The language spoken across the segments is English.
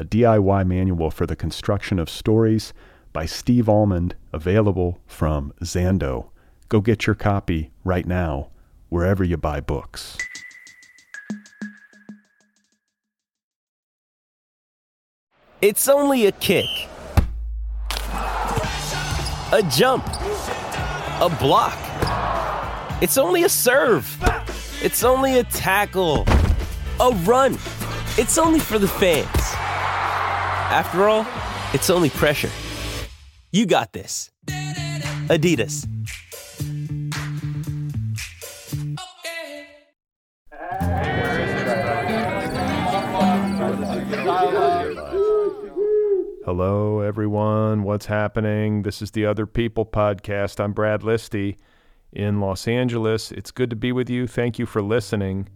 a DIY manual for the construction of stories by Steve Almond, available from Zando. Go get your copy right now, wherever you buy books. It's only a kick, a jump, a block. It's only a serve. It's only a tackle, a run. It's only for the fans. After all, it's only pressure. You got this. Adidas. Hello, everyone. What's happening? This is the Other People podcast. I'm Brad Listi in Los Angeles. It's good to be with you. Thank you for listening.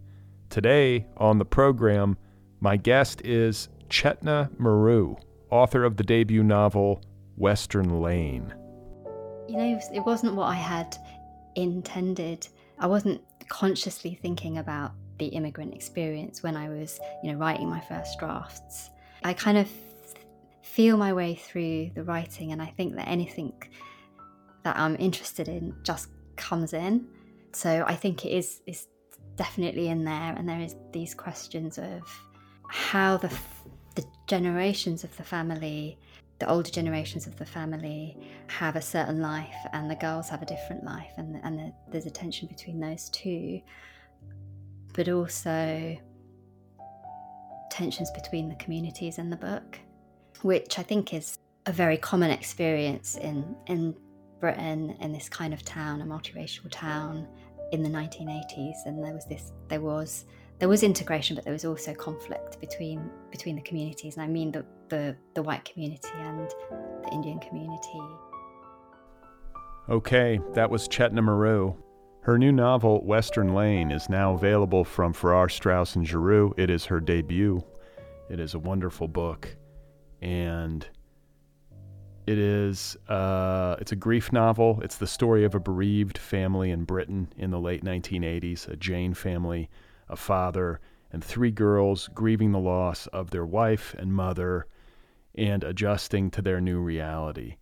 Today on the program, my guest is Chetna Maroo, author of the debut novel Western Lane. You know, it wasn't what I had intended. I wasn't consciously thinking about the immigrant experience when I was, you know, writing my first drafts. I kind of feel my way through the writing, and I think that anything that I'm interested in just comes in. So I think it is is definitely in there, and there is these questions of how the the generations of the family, the older generations of the family, have a certain life, and the girls have a different life, and and the, there's a tension between those two, but also tensions between the communities in the book, which I think is a very common experience in in Britain in this kind of town, a multiracial town in the 1980s, and there was this, there was there was integration, but there was also conflict between between the communities, and I mean the the, the white community and the Indian community. Okay, that was Chetna Maroo. Her new novel, Western Lane, is now available from Farrar, Straus, and Giroux. It is her debut. It is a wonderful book, and it is uh, it's a grief novel. It's the story of a bereaved family in Britain in the late 1980s, a Jain family, a father, and three girls grieving the loss of their wife and mother and adjusting to their new reality.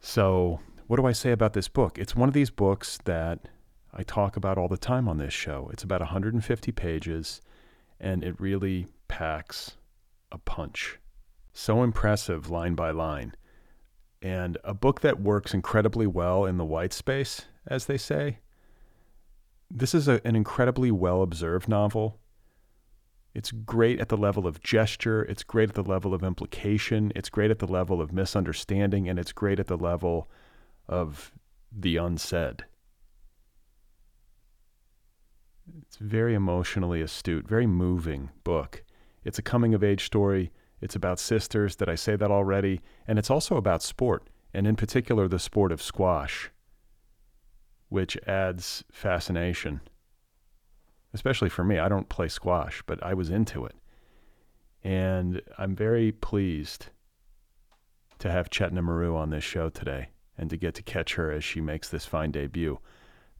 So, what do I say about this book? It's one of these books that I talk about all the time on this show. It's about 150 pages and it really packs a punch. So impressive line by line. And a book that works incredibly well in the white space, as they say. This is a, an incredibly well observed novel. It's great at the level of gesture, it's great at the level of implication, it's great at the level of misunderstanding, and it's great at the level of the unsaid. It's very emotionally astute, very moving book. It's a coming of age story it's about sisters. Did I say that already? And it's also about sport, and in particular, the sport of squash, which adds fascination, especially for me. I don't play squash, but I was into it. And I'm very pleased to have Chetna Maroo on this show today and to get to catch her as she makes this fine debut.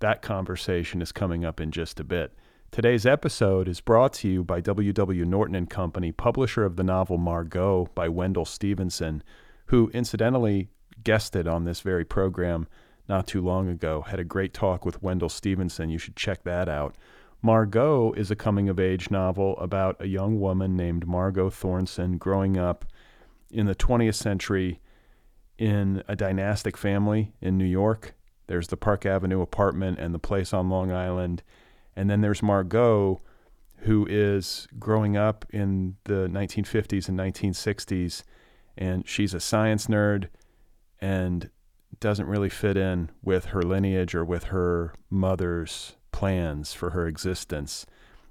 That conversation is coming up in just a bit. Today's episode is brought to you by W.W. Norton and Company, publisher of the novel Margot by Wendell Steavenson, who incidentally guested on this very program not too long ago. Had a great talk with Wendell Steavenson. You should check that out. Margot is a coming of age novel about a young woman named Margot Thornton growing up in the 20th century in a dynastic family in New York. There's the Park Avenue apartment and the place on Long Island. And then there's Margot, who is growing up in the 1950s and 1960s. And she's a science nerd and doesn't really fit in with her lineage or with her mother's plans for her existence.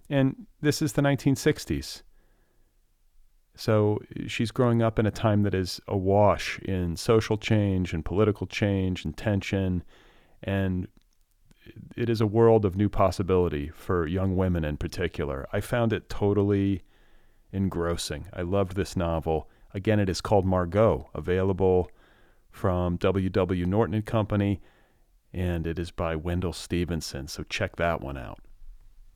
And this is the 1960s. So she's growing up in a time that is awash in social change and political change and tension. And it is a world of new possibility for young women in particular. I found it totally engrossing. I loved this novel. Again, it is called Margot, available from W.W. Norton and Company, and it is by Wendell Steavenson. So check that one out.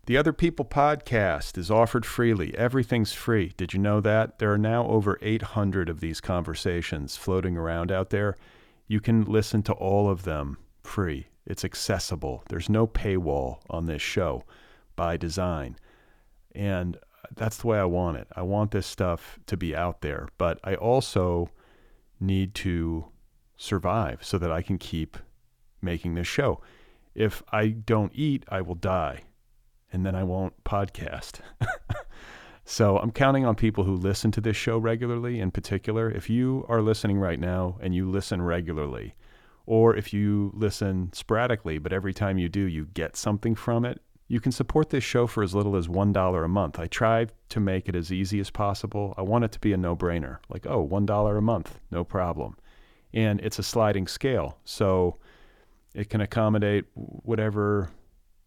The Other People podcast is offered freely. Everything's free. Did you know that? There are now over 800 of these conversations floating around out there. You can listen to all of them free. It's accessible. There's no paywall on this show by design. And that's the way I want it. I want this stuff to be out there, but I also need to survive so that I can keep making this show. If I don't eat, I will die and then I won't podcast. so I'm counting on people who listen to this show regularly in particular. If you are listening right now and you listen regularly, or if you listen sporadically, but every time you do, you get something from it, you can support this show for as little as $1 a month. I try to make it as easy as possible. I want it to be a no brainer like, oh, $1 a month, no problem. And it's a sliding scale. So it can accommodate whatever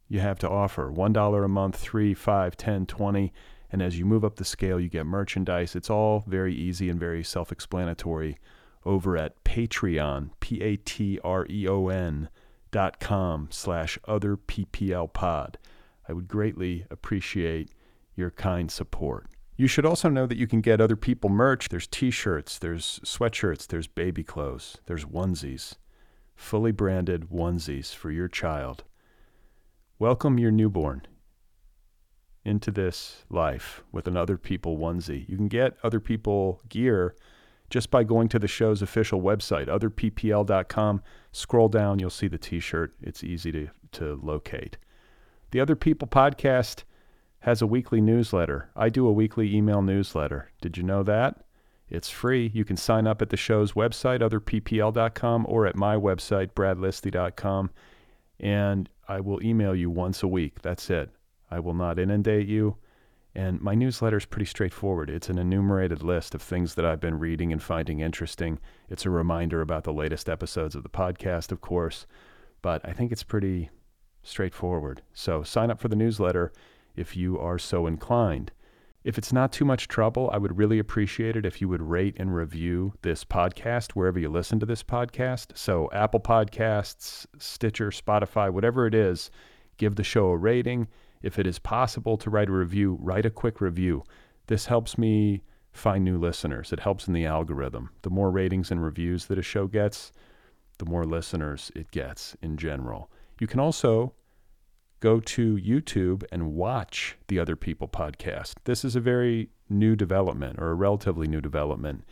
you have to offer $1 a month, 3 5 10 20 and as you move up the scale, you get merchandise. It's all very easy and very self explanatory over at Patreon, P A T R E O N dot com slash other PPL pod. I would greatly appreciate your kind support. You should also know that you can get other people merch. There's t shirts, there's sweatshirts, there's baby clothes, there's onesies, fully branded onesies for your child. Welcome your newborn into this life with an other people onesie. You can get other people gear just by going to the show's official website, otherppl.com. Scroll down, you'll see the t shirt. It's easy to, to locate. The Other People podcast has a weekly newsletter. I do a weekly email newsletter. Did you know that? It's free. You can sign up at the show's website, otherppl.com, or at my website, bradlisti.com. And I will email you once a week. That's it. I will not inundate you. And my newsletter is pretty straightforward. It's an enumerated list of things that I've been reading and finding interesting. It's a reminder about the latest episodes of the podcast, of course, but I think it's pretty straightforward. So sign up for the newsletter if you are so inclined. If it's not too much trouble, I would really appreciate it if you would rate and review this podcast wherever you listen to this podcast. So, Apple Podcasts, Stitcher, Spotify, whatever it is, give the show a rating. If it is possible to write a review, write a quick review. This helps me find new listeners. It helps in the algorithm. The more ratings and reviews that a show gets, the more listeners it gets in general. You can also go to YouTube and watch the Other People podcast. This is a very new development or a relatively new development.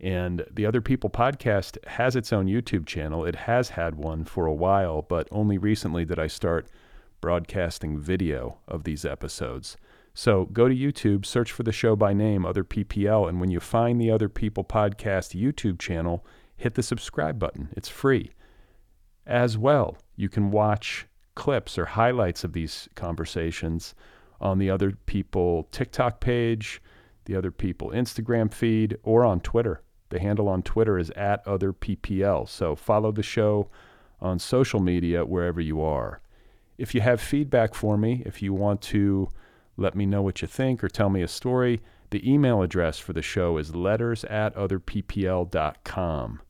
And the Other People podcast has its own YouTube channel. It has had one for a while, but only recently did I start broadcasting video of these episodes. So go to YouTube, search for the show by name, Other PPL, and when you find the Other People podcast YouTube channel, hit the subscribe button. It's free. As well, you can watch clips or highlights of these conversations on the other people TikTok page, the other people Instagram feed, or on Twitter. The handle on Twitter is at other PPL. So follow the show on social media wherever you are. If you have feedback for me, if you want to let me know what you think or tell me a story, the email address for the show is letters at otherppl.com.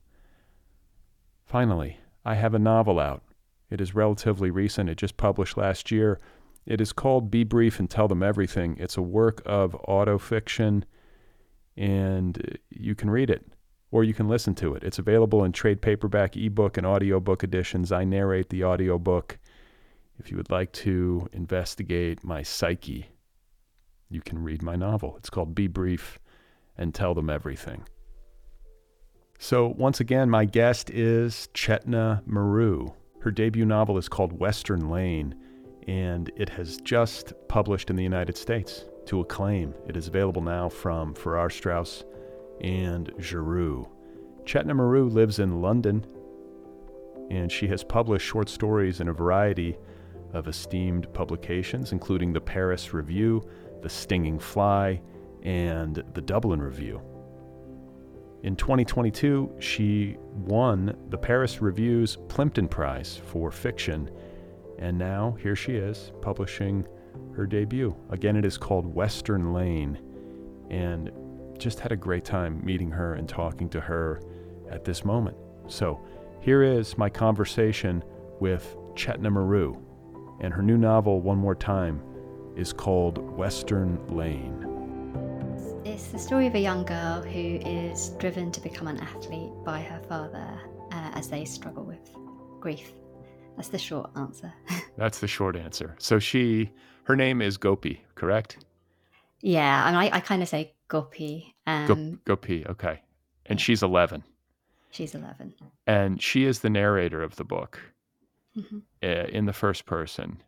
Finally, I have a novel out. It is relatively recent. It just published last year. It is called Be Brief and Tell Them Everything. It's a work of autofiction, and you can read it or you can listen to it. It's available in trade paperback, ebook, and audiobook editions. I narrate the audiobook. If you would like to investigate my psyche, you can read my novel. It's called Be Brief and Tell Them Everything. So, once again, my guest is Chetna Maroo. Her debut novel is called Western Lane, and it has just published in the United States to acclaim. It is available now from Farrar Straus and Giroux. Chetna Maroo lives in London, and she has published short stories in a variety of esteemed publications, including the Paris Review, the Stinging Fly, and the Dublin Review. In 2022, she won the Paris Review's Plimpton Prize for fiction, and now here she is publishing her debut. Again, it is called Western Lane, and just had a great time meeting her and talking to her at this moment. So, here is my conversation with Chetna Maroo, and her new novel, One More Time, is called Western Lane. It's the story of a young girl who is driven to become an athlete by her father uh, as they struggle with grief. That's the short answer. That's the short answer. So she, her name is Gopi, correct? Yeah, and I, I kind of say Gopi. Um, Gopi, okay. And she's 11. She's 11. And she is the narrator of the book mm-hmm. uh, in the first person.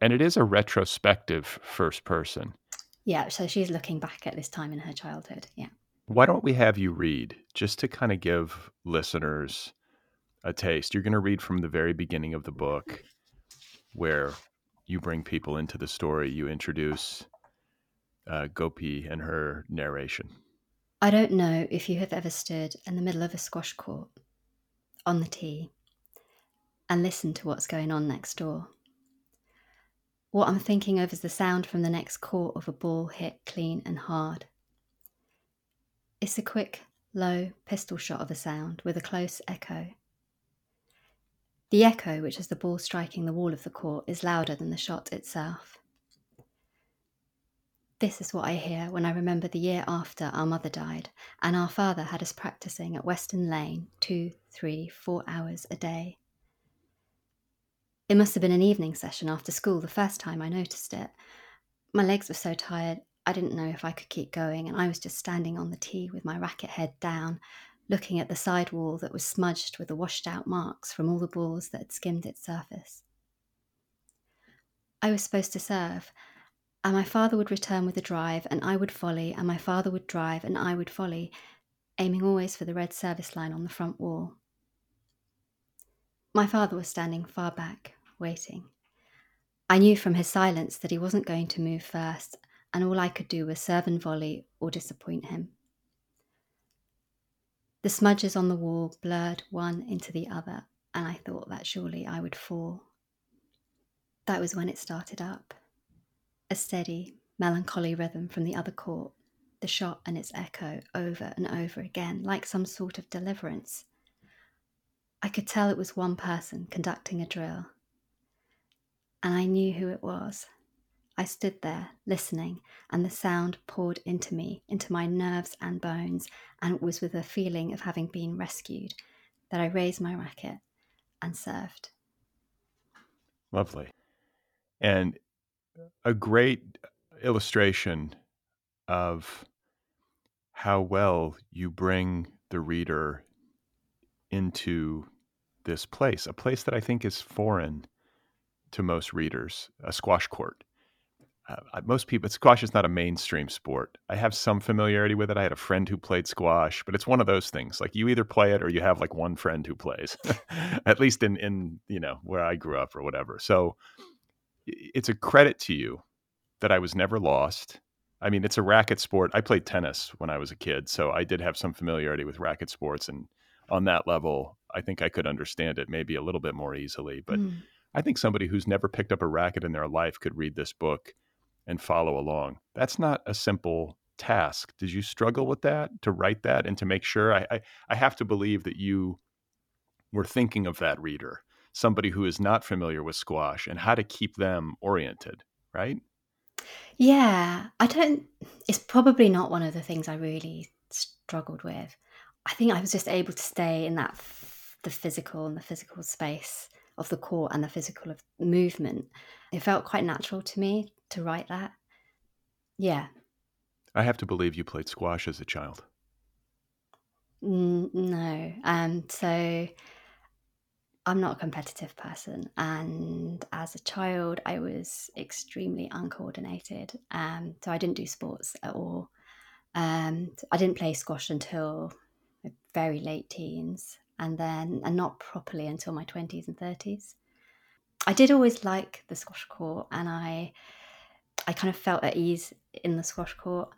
And it is a retrospective first person. Yeah, so she's looking back at this time in her childhood. Yeah. Why don't we have you read just to kind of give listeners a taste? You're going to read from the very beginning of the book where you bring people into the story, you introduce uh, Gopi and her narration. I don't know if you have ever stood in the middle of a squash court on the tee and listened to what's going on next door. What I'm thinking of is the sound from the next court of a ball hit clean and hard. It's a quick, low pistol shot of a sound with a close echo. The echo, which is the ball striking the wall of the court, is louder than the shot itself. This is what I hear when I remember the year after our mother died, and our father had us practicing at Western Lane two, three, four hours a day. It must have been an evening session after school the first time I noticed it. My legs were so tired, I didn't know if I could keep going, and I was just standing on the tee with my racket head down, looking at the side wall that was smudged with the washed out marks from all the balls that had skimmed its surface. I was supposed to serve, and my father would return with a drive, and I would volley, and my father would drive, and I would volley, aiming always for the red service line on the front wall. My father was standing far back, waiting. I knew from his silence that he wasn't going to move first, and all I could do was serve and volley or disappoint him. The smudges on the wall blurred one into the other, and I thought that surely I would fall. That was when it started up a steady, melancholy rhythm from the other court, the shot and its echo over and over again, like some sort of deliverance. I could tell it was one person conducting a drill, and I knew who it was. I stood there, listening, and the sound poured into me, into my nerves and bones, and it was with a feeling of having been rescued that I raised my racket and served. Lovely. And a great illustration of how well you bring the reader into this place, a place that I think is foreign to most readers, a squash court. Uh, most people, squash is not a mainstream sport. I have some familiarity with it. I had a friend who played squash, but it's one of those things. Like you either play it or you have like one friend who plays. At least in in you know where I grew up or whatever. So it's a credit to you that I was never lost. I mean, it's a racket sport. I played tennis when I was a kid, so I did have some familiarity with racket sports. And on that level, I think I could understand it maybe a little bit more easily. But mm. I think somebody who's never picked up a racket in their life could read this book and follow along. That's not a simple task. Did you struggle with that to write that and to make sure? I, I, I have to believe that you were thinking of that reader somebody who is not familiar with squash and how to keep them oriented, right? Yeah, I don't, it's probably not one of the things I really struggled with. I think I was just able to stay in that, the physical and the physical space of the court and the physical of movement. It felt quite natural to me to write that. Yeah. I have to believe you played squash as a child. no. Um, so I'm not a competitive person, and as a child, I was extremely uncoordinated. Um, so I didn't do sports at all. Um, I didn't play squash until very late teens, and then and not properly until my twenties and thirties. I did always like the squash court, and I I kind of felt at ease in the squash court.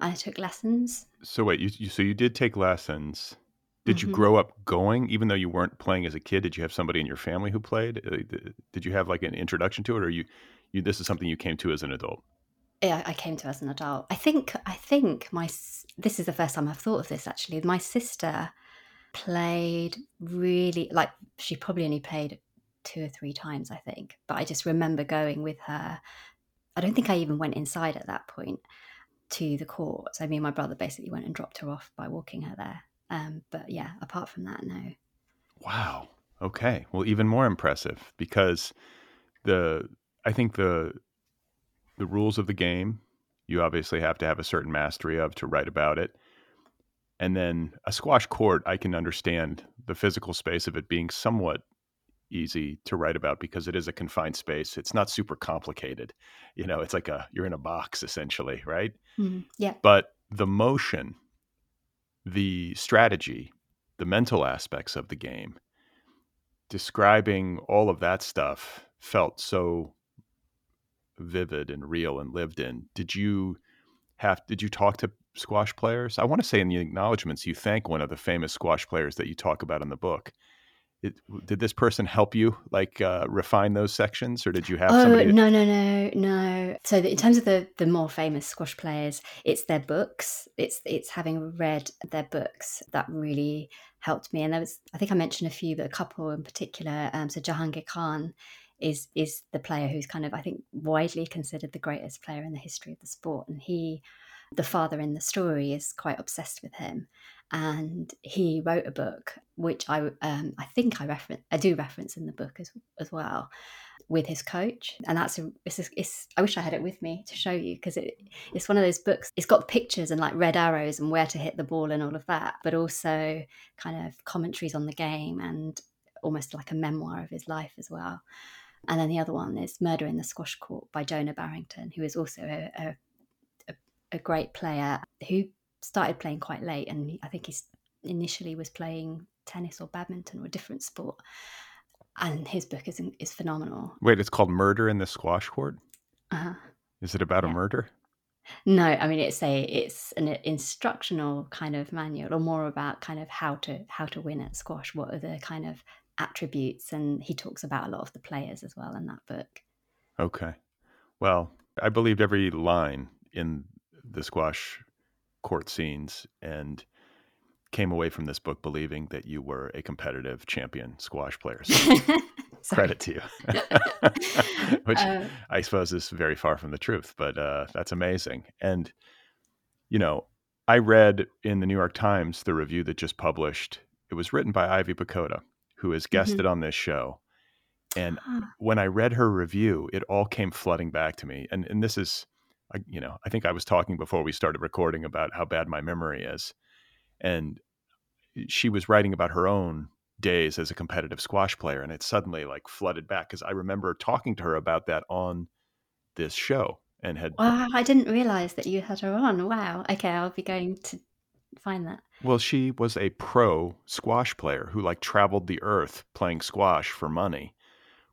I took lessons. So wait, you, you so you did take lessons. Did you Mhm. grow up going, even though you weren't playing as a kid? Did you have somebody in your family who played? Uh, Did you have like an introduction to it, or you, you this is something you came to as an adult? Yeah, I came to as an adult. I think I think my this is the first time I've thought of this actually. My sister played really like she probably only played two or three times I think, but I just remember going with her. I don't think I even went inside at that point to the court. So me and my brother basically went and dropped her off by walking her there. Um, but yeah, apart from that, no. Wow. Okay. Well, even more impressive because the I think the the rules of the game you obviously have to have a certain mastery of to write about it. And then a squash court, I can understand the physical space of it being somewhat easy to write about because it is a confined space. It's not super complicated. You know, it's like a you're in a box essentially, right? Mm, yeah. But the motion, the strategy, the mental aspects of the game, describing all of that stuff felt so vivid and real and lived in. Did you have did you talk to squash players? I want to say in the acknowledgments you thank one of the famous squash players that you talk about in the book. It, did this person help you like uh, refine those sections or did you have Oh somebody no no no no! So in terms of the the more famous squash players, it's their books. It's it's having read their books that really helped me. And there was I think I mentioned a few, but a couple in particular. Um, so Jahangir Khan is is the player who's kind of I think widely considered the greatest player in the history of the sport, and he. The father in the story is quite obsessed with him, and he wrote a book which I um, I think I reference I do reference in the book as as well with his coach. And that's a it's, a- it's i wish i had it with me to show you because it, it's one of those books it's got pictures and like red arrows and where to hit the ball and all of that but also kind of commentaries on the game and almost like a memoir of his life as well and then the other one is murder in the squash court by jonah barrington who is also a, a, a, great player who started playing quite late and i think he's initially was playing tennis or badminton or a different sport and his book is is phenomenal Wait, it's called Murder in the Squash Court? uh-huh. Is it about a murder? No, I mean it's a it's an instructional kind of manual, or more about kind of how to how to win at squash. What are the kind of attributes? And he talks about a lot of the players as well in that book. Okay. Well, I believed every line in the squash court scenes and came away from this book believing that you were a competitive champion squash player. So credit to you. Which Uh, I suppose is very far from the truth, but uh, that's amazing. And, you know, I read in the New York Times the review that just published. It was written by Ivy Pochoda, who has guested mm-hmm. on this show. And when I read her review, it all came flooding back to me. And and this is, I- you know, I think I was talking before we started recording about how bad my memory is, and she was writing about her own days as a competitive squash player, and it suddenly like flooded back because I remember talking to her about that on this show and had wow, I didn't realize that you had her on. Wow. Okay, I'll be going to find that. well, she was a pro squash player who like traveled the earth playing squash for money.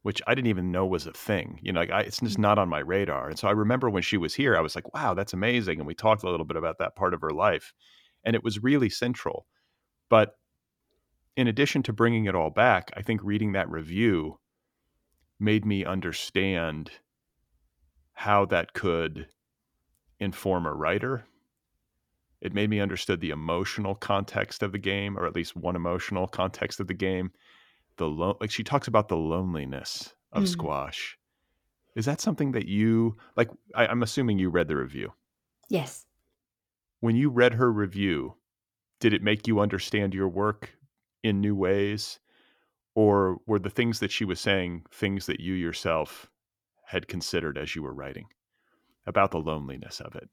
which I didn't even know was a thing. You know, like I, it's just mm. not on my radar. And so I remember when she was here, I was like, wow, that's amazing. And we talked a little bit about that part of her life. And it was really central. But in addition to bringing it all back, I think reading that review made me understand how that could inform a writer. It made me understood the emotional context of the game, or at least one emotional context of the game the lo- like she talks about the loneliness of Mm. squash. Is that something that you like? I, I'm assuming you read the review. Yes. When you read her review, did it make you understand your work in new ways, or were the things that she was saying things that you yourself had considered as you were writing about the loneliness of it?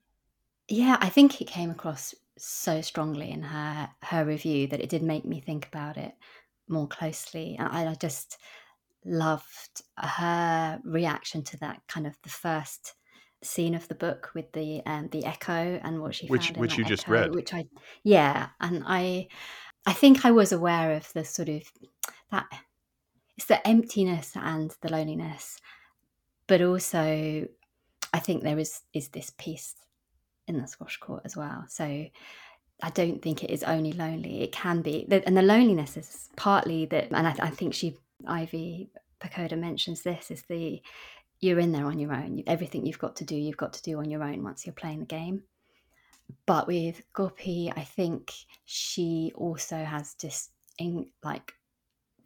Yeah, I think it came across so strongly in her her review that it did make me think about it more closely. And I, I just loved her reaction to that kind of the first scene of the book with the um, the echo and what she which found which you echo, just read which i yeah and i i think i was aware of the sort of that it's the emptiness and the loneliness but also i think there is is this peace in the squash court as well so i don't think it is only lonely it can be and the loneliness is partly that and i, I think she Ivy Pochoda mentions this is the you're in there on your own. Everything you've got to do, you've got to do on your own once you're playing the game. But with Gopi, I think she also has just in like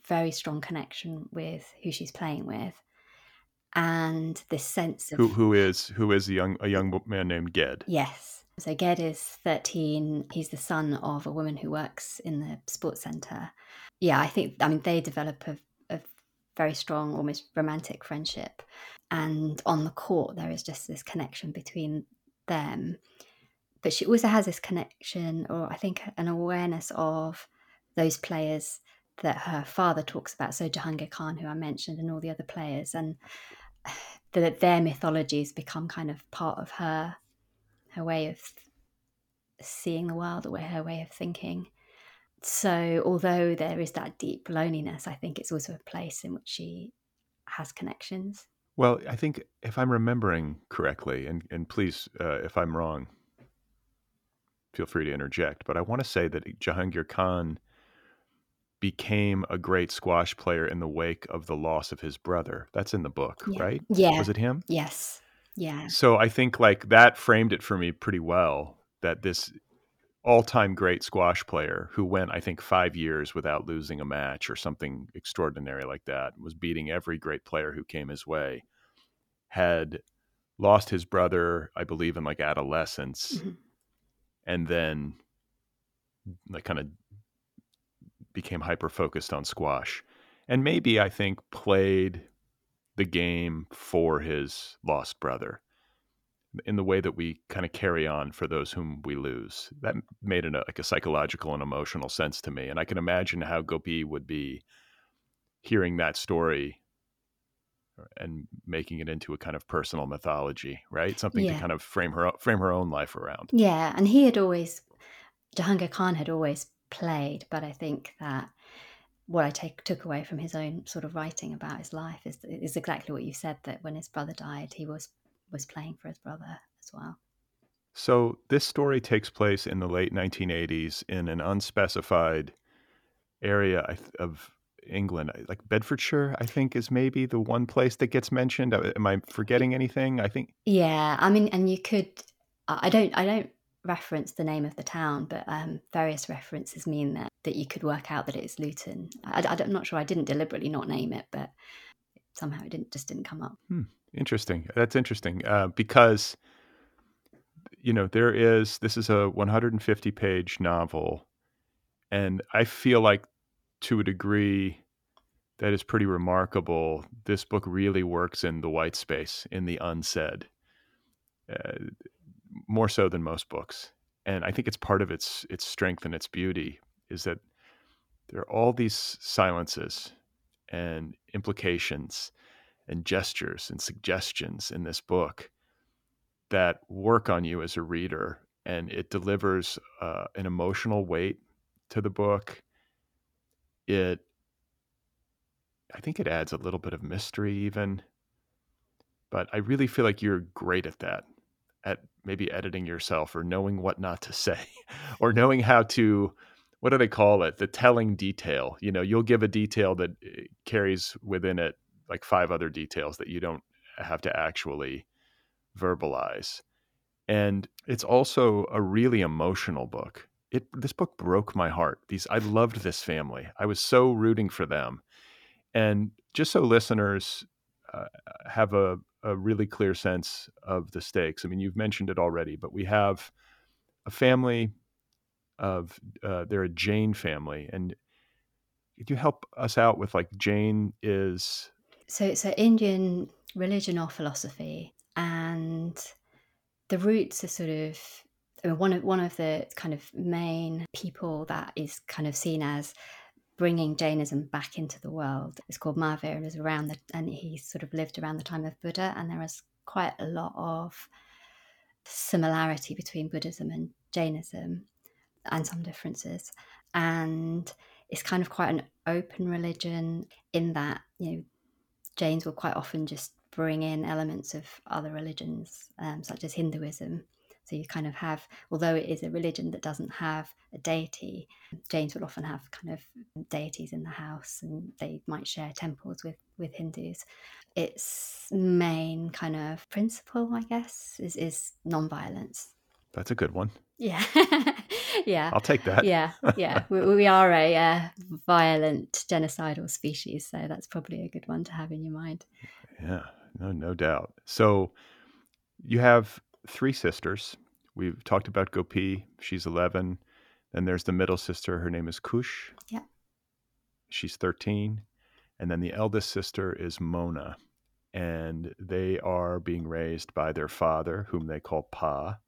very strong connection with who she's playing with, and this sense of who who is who is a young a young man named Ged. Yes. So Ged is 13. He's the son of a woman who works in the sports center. Yeah, I think I mean they develop a, a very strong, almost romantic friendship and on the court there is just this connection between them but she also has this connection or i think an awareness of those players that her father talks about so jahangir khan who i mentioned and all the other players and that their mythologies become kind of part of her her way of seeing the world or her way of thinking. So although there is that deep loneliness i think it's also a place in which she has connections. Well, I think if I'm remembering correctly, and, and please, uh, if I'm wrong, feel free to interject, but I want to say that Jahangir Khan became a great squash player in the wake of the loss of his brother. That's in the book, yeah. right? Yeah. Was it him? Yes. Yeah. So I think like that framed it for me pretty well that this all-time great squash player who went I think 5 years without losing a match or something extraordinary like that was beating every great player who came his way had lost his brother I believe in like adolescence mm-hmm. and then like kind of became hyper focused on squash and maybe I think played the game for his lost brother in the way that we kind of carry on for those whom we lose. That made it a, uh, like a psychological and emotional sense to me, and I can imagine how Gopi would be hearing that story uh, and making it into a kind of personal mythology, right? Something yeah. to kind of frame her frame her own life around. Yeah, and he had always Jahangir Khan had always played, but I think that what I take took away from his own sort of writing about his life is is exactly what you said that when his brother died, he was was playing for his brother as well. So this story takes place in the late 1980s in an unspecified area of England, like Bedfordshire. I think is maybe the one place that gets mentioned. Am I forgetting anything? I think. Yeah, I mean, and you could. I don't. I don't reference the name of the town, but um, various references mean that that you could work out that it's Luton. I, am not sure. I didn't deliberately not name it, but somehow it didn't just didn't come up. Hmm. Interesting. That's interesting uh, because you know there is this is a 150 page novel, and I feel like to a degree that is pretty remarkable. This book really works in the white space, in the unsaid, uh, more so than most books. And I think it's part of its its strength and its beauty is that there are all these silences and implications and gestures and suggestions in this book that work on you as a reader. And it delivers uh, an emotional weight to the book. It i think it adds a little bit of mystery even. But i really feel like you're great at that at maybe editing yourself or knowing what not to say or knowing how to what do they call it the telling detail you know you'll give a detail that eh, carries within it like five other details that you don't have to actually verbalize. And it's also a really emotional book. It this book broke my heart. These I loved this family. I was so rooting for them. And just so listeners uh, have a, a really clear sense of the stakes. I mean, you've mentioned it already, but we have a family of uh, they're a Jain family, and could you help us out with like Jain is so it's an Indian religion or philosophy, and the roots are sort of I mean, one of one of the kind of main people that is kind of seen as bringing Jainism back into the world. It's called Mahavir and is around the and he sort of lived around the time of Buddha and there is quite a lot of similarity between Buddhism and Jainism and some differences. And it's kind of quite an open religion in that you know Jains will quite often just bring in elements of other religions um, such as Hinduism so you kind of have, although it is a religion that doesn't have a deity, Jains will often have kind of deities in the house and they might share temples with, with Hindus. Its main kind of principle, I guess, is, is non-violence. That's a good one. Yeah. yeah. I'll take that. Yeah. Yeah. we, we, are a uh, violent, genocidal species. So that's probably a good one to have in your mind. Yeah. No, no doubt. So you have three sisters. We've talked about Gopi. She's 11. Then there's the middle sister. Her name is Kush. Yeah. She's 13. And then the eldest sister is Mona. And they are being raised by their father, whom they call Pa.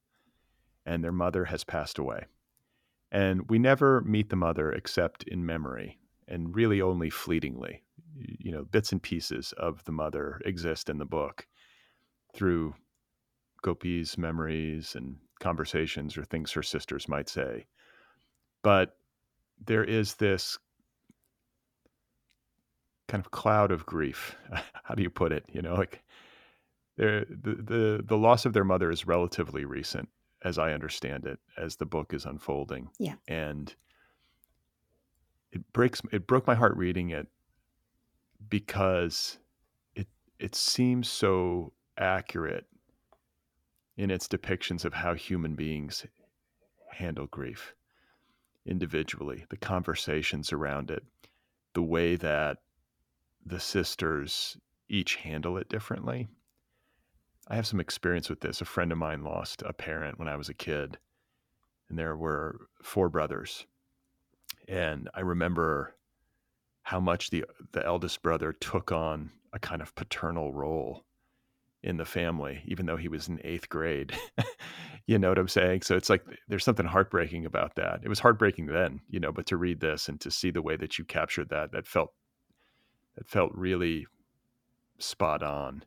And their mother has passed away. And we never meet the mother except in memory and really only fleetingly. You know, bits and pieces of the mother exist in the book through Gopi's memories and conversations or things her sisters might say. But there is this kind of cloud of grief. How do you put it? You know, like the, the the loss of their mother is relatively recent, as I understand it, as the book is unfolding. Yeah, and it breaks. It broke my heart reading it because it it seems so accurate in its depictions of how human beings handle grief individually, the conversations around it, the way that the sisters each handle it differently. I have some experience with this. A friend of mine lost a parent when I was a kid, and there were four brothers. And I remember how much the the eldest brother took on a kind of paternal role in the family, even though he was in eighth grade. you know what I'm saying? So it's like there's something heartbreaking about that. It was heartbreaking then, you know, but to read this and to see the way that you captured that, that felt that felt really spot on.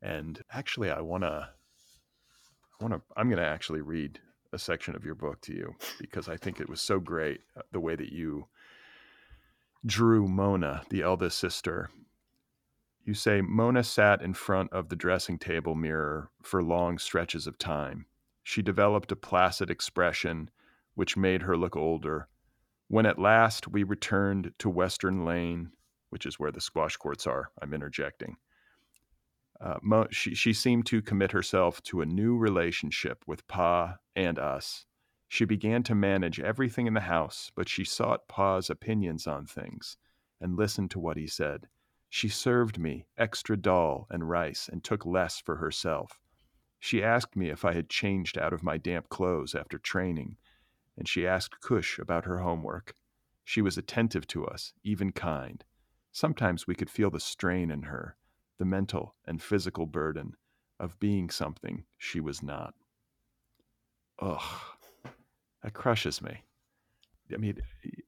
And actually, I want to, I want to, I'm to actually read a section of your book to you because I think it was so great uh, the way that you drew Mona, the eldest sister, you say Mona sat in front of the dressing table mirror for long stretches of time. She developed a placid expression which made her look older. When at last we returned to Western Lane, which is where the squash courts are, I'm interjecting. Uh, Mo, she, she seemed to commit herself to a new relationship with Pa and us. She began to manage everything in the house, but she sought Pa's opinions on things and listened to what he said. She served me extra dal and rice and took less for herself. She asked me if I had changed out of my damp clothes after training, and she asked Kush about her homework. She was attentive to us, even kind. Sometimes we could feel the strain in her, the mental and physical burden of being something she was not. Ugh, that crushes me. I mean,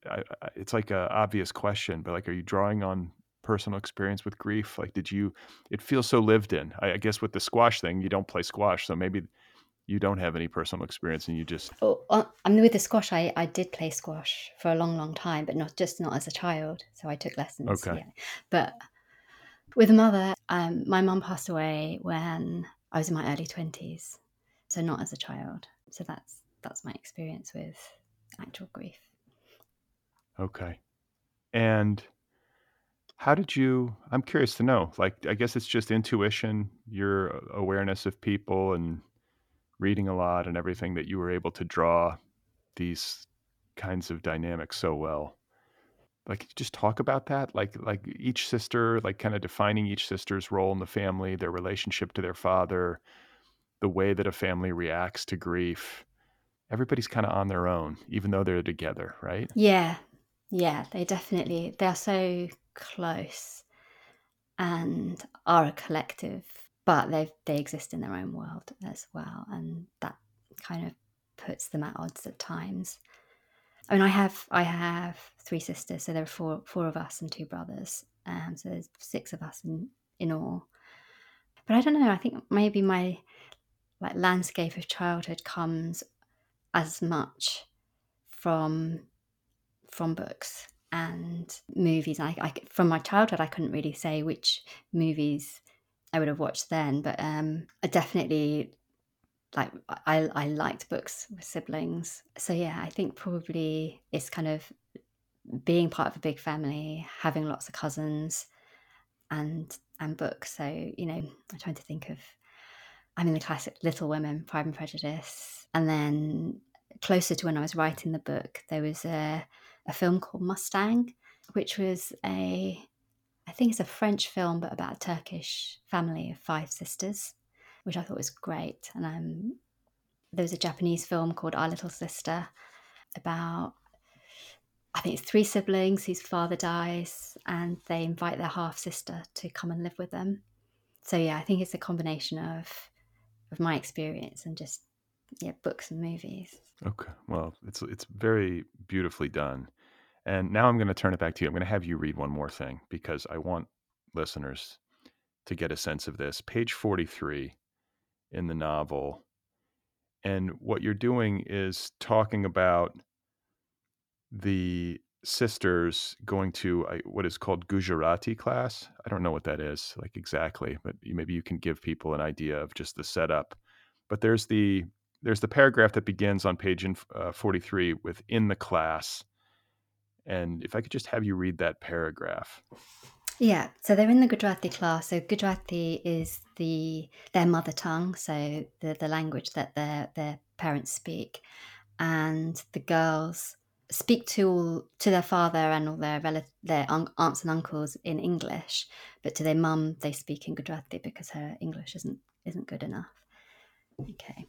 I, I, it's like an obvious question, but like, are you drawing on personal experience with grief? Like, did you? It feels so lived in. I, I guess with the squash thing, you don't play squash, so maybe you don't have any personal experience, and you just. Oh, uh, I mean, with the squash, I I did play squash for a long, long time, but not just not as a child. So I took lessons. Okay. Yeah. But with a mother, um, my mum passed away when I was in my early twenties, so not as a child. So that's that's my experience with actual grief. Okay. And how did you? I'm curious to know. Like, I guess it's just intuition, your awareness of people, and reading a lot and everything that you were able to draw these kinds of dynamics so well. Like, just talk about that. Like, like each sister, like kind of defining each sister's role in the family, their relationship to their father, the way that a family reacts to grief. Everybody's kind of on their own, even though they're together, right? Yeah, yeah, they definitely they are so close and are a collective, but they they exist in their own world as well, and that kind of puts them at odds at times. I mean, I have I have three sisters, so there are four four of us and two brothers, um, so there's six of us in in all. But I don't know. I think maybe my like landscape of childhood comes as much from from books and movies. I, I from my childhood, I couldn't really say which movies I would have watched then, but um, I definitely like I I liked books with siblings. So yeah, I think probably it's kind of being part of a big family, having lots of cousins, and and books. So you know, I'm trying to think of. I mean, the classic Little Women, Pride and Prejudice, and then closer to when I was writing the book, there was a a film called Mustang, which was a I think it's a French film, but about a Turkish family of five sisters, which I thought was great. And um, there was a Japanese film called Our Little Sister about I think it's three siblings whose father dies and they invite their half sister to come and live with them. So yeah, I think it's a combination of of my experience and just yeah, books and movies. Okay. Well, it's it's very beautifully done. And now I'm going to turn it back to you. I'm going to have you read one more thing because I want listeners to get a sense of this. Page 43 in the novel. And what you're doing is talking about the sisters going to what is called Gujarati class. I don't know what that is like exactly, but maybe you can give people an idea of just the setup. But there's the there's the paragraph that begins on page uh, 43 with in the class. And if I could just have you read that paragraph. Yeah, so they're in the Gujarati class. So Gujarati is the their mother tongue, so the the language that their their parents speak, and the girls speak to all to their father and all their rel- their un- aunts and uncles in English, but to their mum they speak in Gujarati because her English isn't isn't good enough. Okay.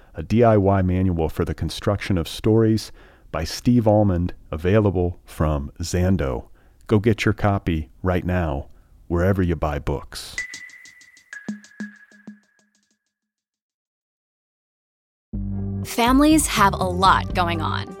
a DIY manual for the construction of stories by Steve Almond, available from Zando. Go get your copy right now, wherever you buy books. Families have a lot going on.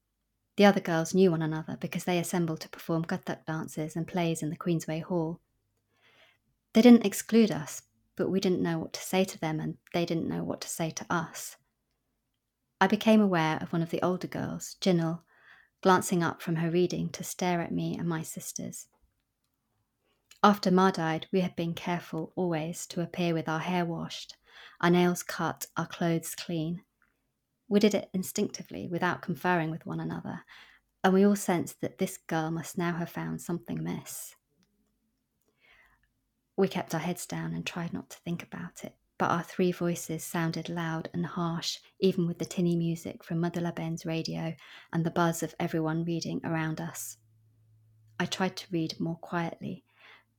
The other girls knew one another because they assembled to perform Kathak dances and plays in the Queensway Hall. They didn't exclude us, but we didn't know what to say to them and they didn't know what to say to us. I became aware of one of the older girls, Jinnel, glancing up from her reading to stare at me and my sisters. After Ma died, we had been careful always to appear with our hair washed, our nails cut, our clothes clean. We did it instinctively without conferring with one another, and we all sensed that this girl must now have found something amiss. We kept our heads down and tried not to think about it, but our three voices sounded loud and harsh, even with the tinny music from Mother Laben's radio and the buzz of everyone reading around us. I tried to read more quietly,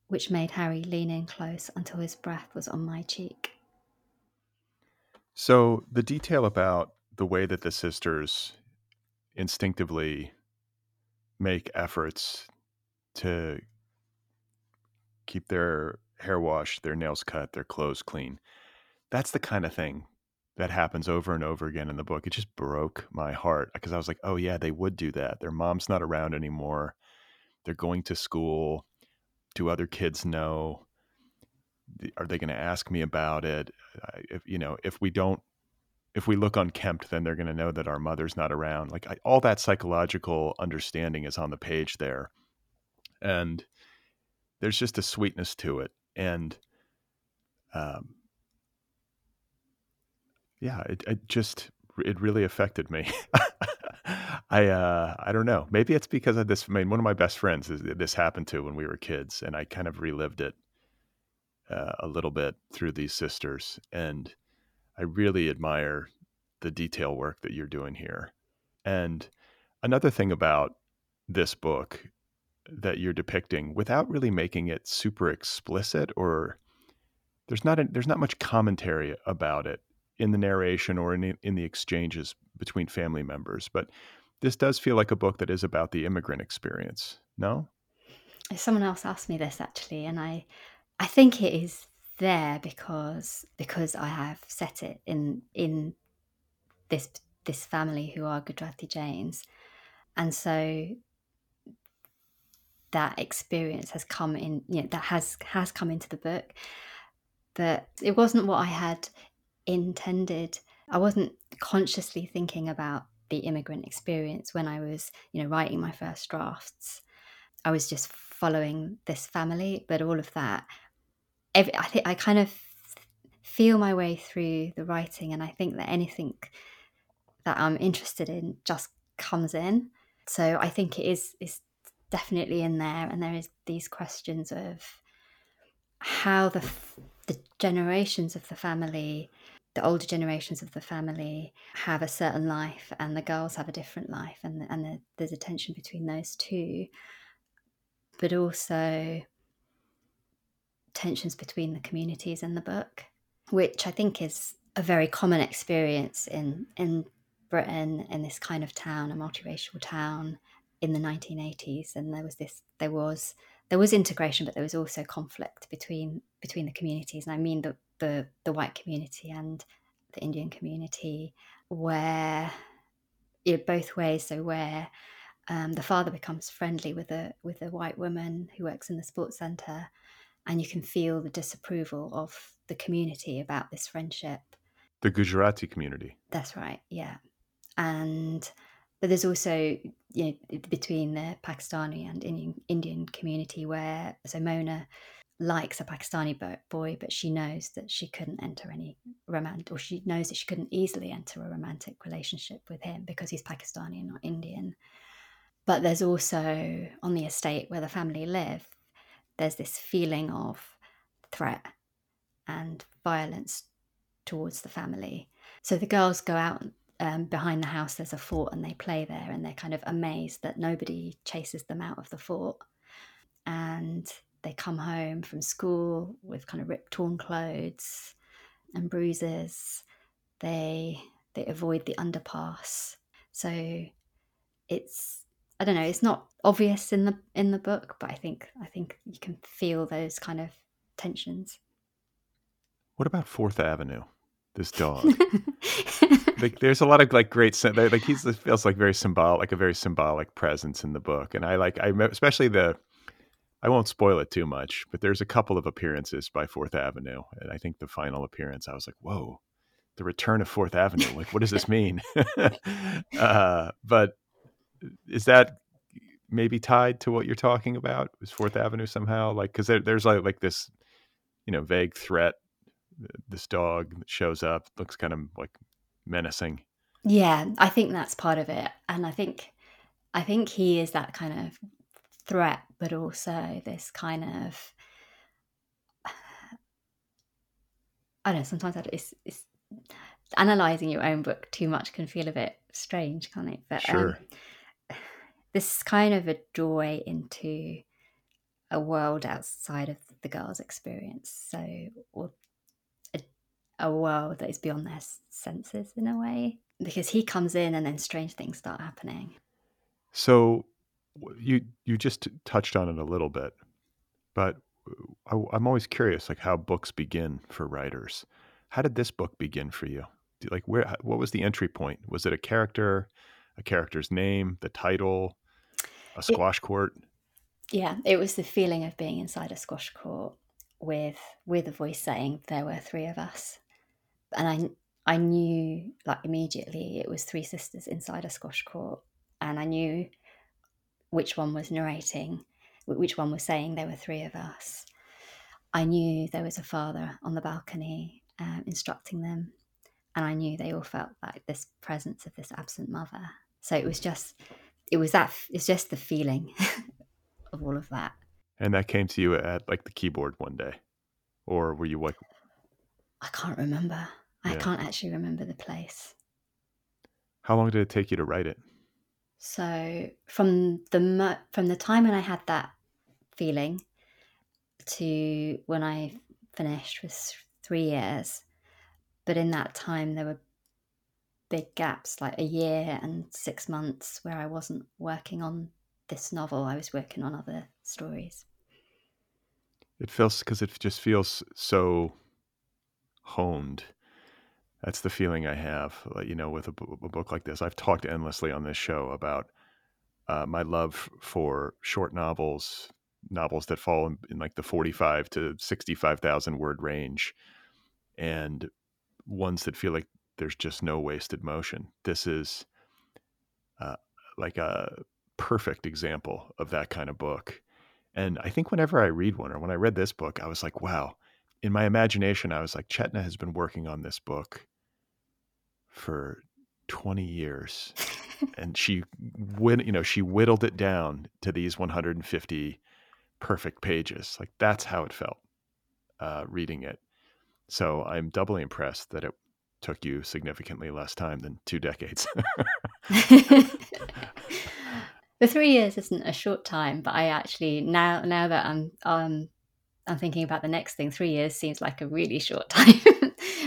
which made Harry lean in close until his breath was on my cheek. So, the detail about the way that the sisters instinctively make efforts to keep their hair washed, their nails cut, their clothes clean. That's the kind of thing that happens over and over again in the book. It just broke my heart because I was like, oh, yeah, they would do that. Their mom's not around anymore. They're going to school. Do other kids know? Are they going to ask me about it? If you know, if we don't, if we look unkempt, then they're going to know that our mother's not around. Like I, all that psychological understanding is on the page there, and there's just a sweetness to it, and um, yeah, it, it just it really affected me. I uh, I don't know. Maybe it's because of this. I mean, one of my best friends is, this happened to when we were kids, and I kind of relived it uh, a little bit through these sisters, and I really admire the detail work that you're doing here. And another thing about this book that you're depicting, without really making it super explicit, or there's not a, there's not much commentary about it in the narration or in in the exchanges between family members. But this does feel like a book that is about the immigrant experience. No? Someone else asked me this actually, and I I think it is there because because I have set it in in this this family who are Gujarati Jains, and so that experience has come in. You know, that has has come into the book. but it wasn't what I had intended. I wasn't consciously thinking about the immigrant experience when I was, you know, writing my first drafts. I was just following this family, but all of that, every, I think I kind of feel my way through the writing, and I think that anything that I'm interested in just comes in. So I think it is is definitely in there, and there is these questions of how the the generations of the family the older generations of the family have a certain life and the girls have a different life and, and the, there's a tension between those two but also tensions between the communities in the book which i think is a very common experience in in britain in this kind of town a multiracial town in the 1980s and there was this there was there was integration but there was also conflict between between the communities and i mean the the the white community and the Indian community, where you know, both ways. So where um, the father becomes friendly with a with a white woman who works in the sports center, and you can feel the disapproval of the community about this friendship. The Gujarati community. That's right. Yeah, and but there's also you know between the Pakistani and Indian Indian community where so Mona likes a Pakistani boy, but she knows that she couldn't enter any romantic, or she knows that she couldn't easily enter a romantic relationship with him because he's Pakistani and not Indian. But there's also on the estate where the family live, there's this feeling of threat and violence towards the family. So the girls go out um, behind the house, there's a fort, and they play there, and they're kind of amazed that nobody chases them out of the fort. And they come home from school with kind of ripped, torn clothes and bruises. They they avoid the underpass. So it's I don't know. It's not obvious in the in the book, but I think I think you can feel those kind of tensions. What about Fourth Avenue? This dog. like, there's a lot of like great like he's feels like very symbolic, like a very symbolic presence in the book, and I like I especially the I won't spoil it too much, but there's a couple of appearances by Fourth Avenue, and I think the final appearance, I was like, "Whoa, the return of Fourth Avenue! Like, what does this mean?" uh, but is that maybe tied to what you're talking about? Is Fourth Avenue somehow like because there, there's like like this, you know, vague threat. This dog shows up, looks kind of like menacing. Yeah, I think that's part of it, and I think I think he is that kind of threat, but also this kind of I don't know. Sometimes it's, it's analyzing your own book too much can feel a bit strange, can't it? But sure. Um, this kind of a doorway into a world outside of the girl's experience. So, or a, a world that is beyond their senses in a way. because he comes in and then strange things start happening. So you you just touched on it a little bit, but uh, I, am always curious, like how books begin for writers. How did this book begin for you? Like, where? What was the entry point? Was it a character, a character's name, the title, a squash it, court? Yeah, it was the feeling of being inside a squash court with with a voice saying there were three of us, and I I knew like immediately it was three sisters inside a squash court, and I knew which one was narrating, which one was saying there were three of us. I knew there was a father on the balcony um, instructing them, and I knew they all felt like this presence of this absent mother. So it was just, it was that, it's just the feeling of all of that. And that came to you at like the keyboard one day, or were you like? I can't remember. I can't actually remember the place. How long did it take you to write it? So from the from the time when I had that feeling to when I finished was three years, but in that time there were big gaps, like a year and six months, where I wasn't working on this novel. I was working on other stories. It feels because it just feels so honed. That's the feeling I have, you know, with a, book like this. I've talked endlessly on this show about uh, my love for short novels, novels that fall in, in like the 45 to 65,000 word range, and ones that feel like there's just no wasted motion. This is uh, like a perfect example of that kind of book. And I think whenever I read one or when I read this book, I was like, wow. In my imagination, I was like, Chetna has been working on this book for 20 years. and she went, you know, she whittled it down to these 150 perfect pages. Like that's how it felt uh, reading it. So I'm doubly impressed that it took you significantly less time than two decades. the three years isn't a short time, but I actually now now that I'm um I'm thinking about the next thing, three years seems like a really short time.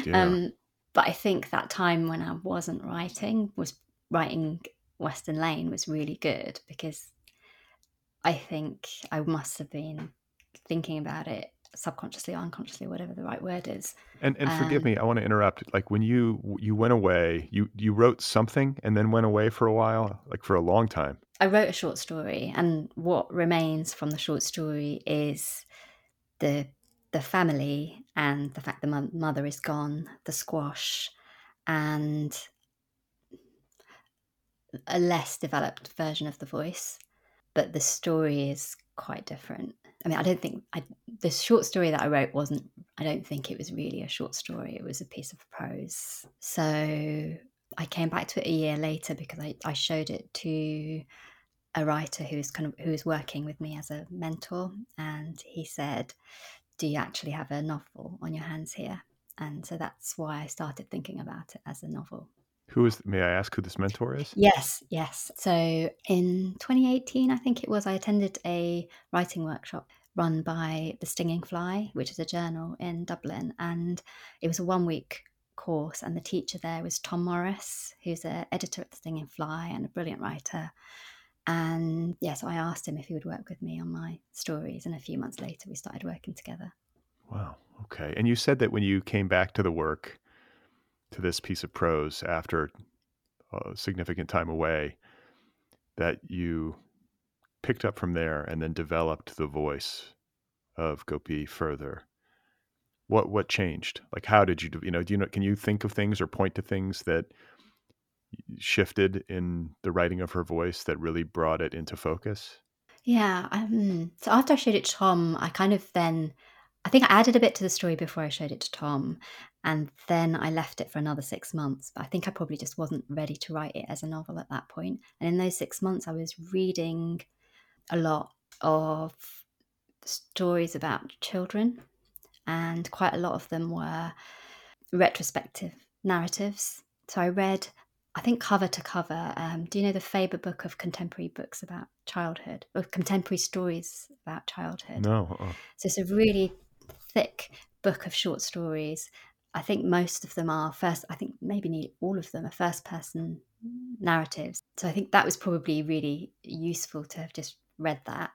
yeah. um, but I think that time when I wasn't writing was writing Western Lane was really good because I think I must have been thinking about it subconsciously or unconsciously whatever the right word is. And and forgive um, me i want to interrupt like when you you went away you you wrote something and then went away for a while like for a long time? I wrote a short story and what remains from the short story is the the family and the fact the mother is gone the squash and a less developed version of the voice but the story is quite different I mean, I don't think I, the short story that I wrote wasn't, I don't think it was really a short story. It was a piece of prose. So I came back to it a year later because I, I showed it to a writer who's kind of who was working with me as a mentor and he said do you actually have a novel on your hands here and so that's why i started thinking about it as a novel who is may i ask who this mentor is yes yes so in 2018 i think it was i attended a writing workshop run by The Stinging Fly, which is a journal in Dublin. And it was a one week course, and the teacher there was Tom Morris, who's an editor at The Stinging Fly and a brilliant writer. And yes, yeah, so I asked him if he would work with me on my stories. And a few months later, we started working together. Wow. Okay. And you said that when you came back to the work, to this piece of prose after a significant time away, that you picked up from there and then developed the voice of Gopi further. What what changed? Like how did you you know, do you know can you think of things or point to things that shifted in the writing of her voice that really brought it into focus? Yeah. Um, so after I showed it to Tom, I kind of then, I think I added a bit to the story before I showed it to Tom. And then I left it for another six months. But I think I probably just wasn't ready to write it as a novel at that point. And in those six months, I was reading a lot of stories about children, and quite a lot of them were retrospective narratives. So I read, I think cover to cover. Um, do you know the Faber book of contemporary books about childhood, or contemporary stories about childhood? No. Uh-uh. So it's a really thick book of short stories I think most of them are first, I think maybe nearly all of them are first person narratives. So I think that was probably really useful to have just read that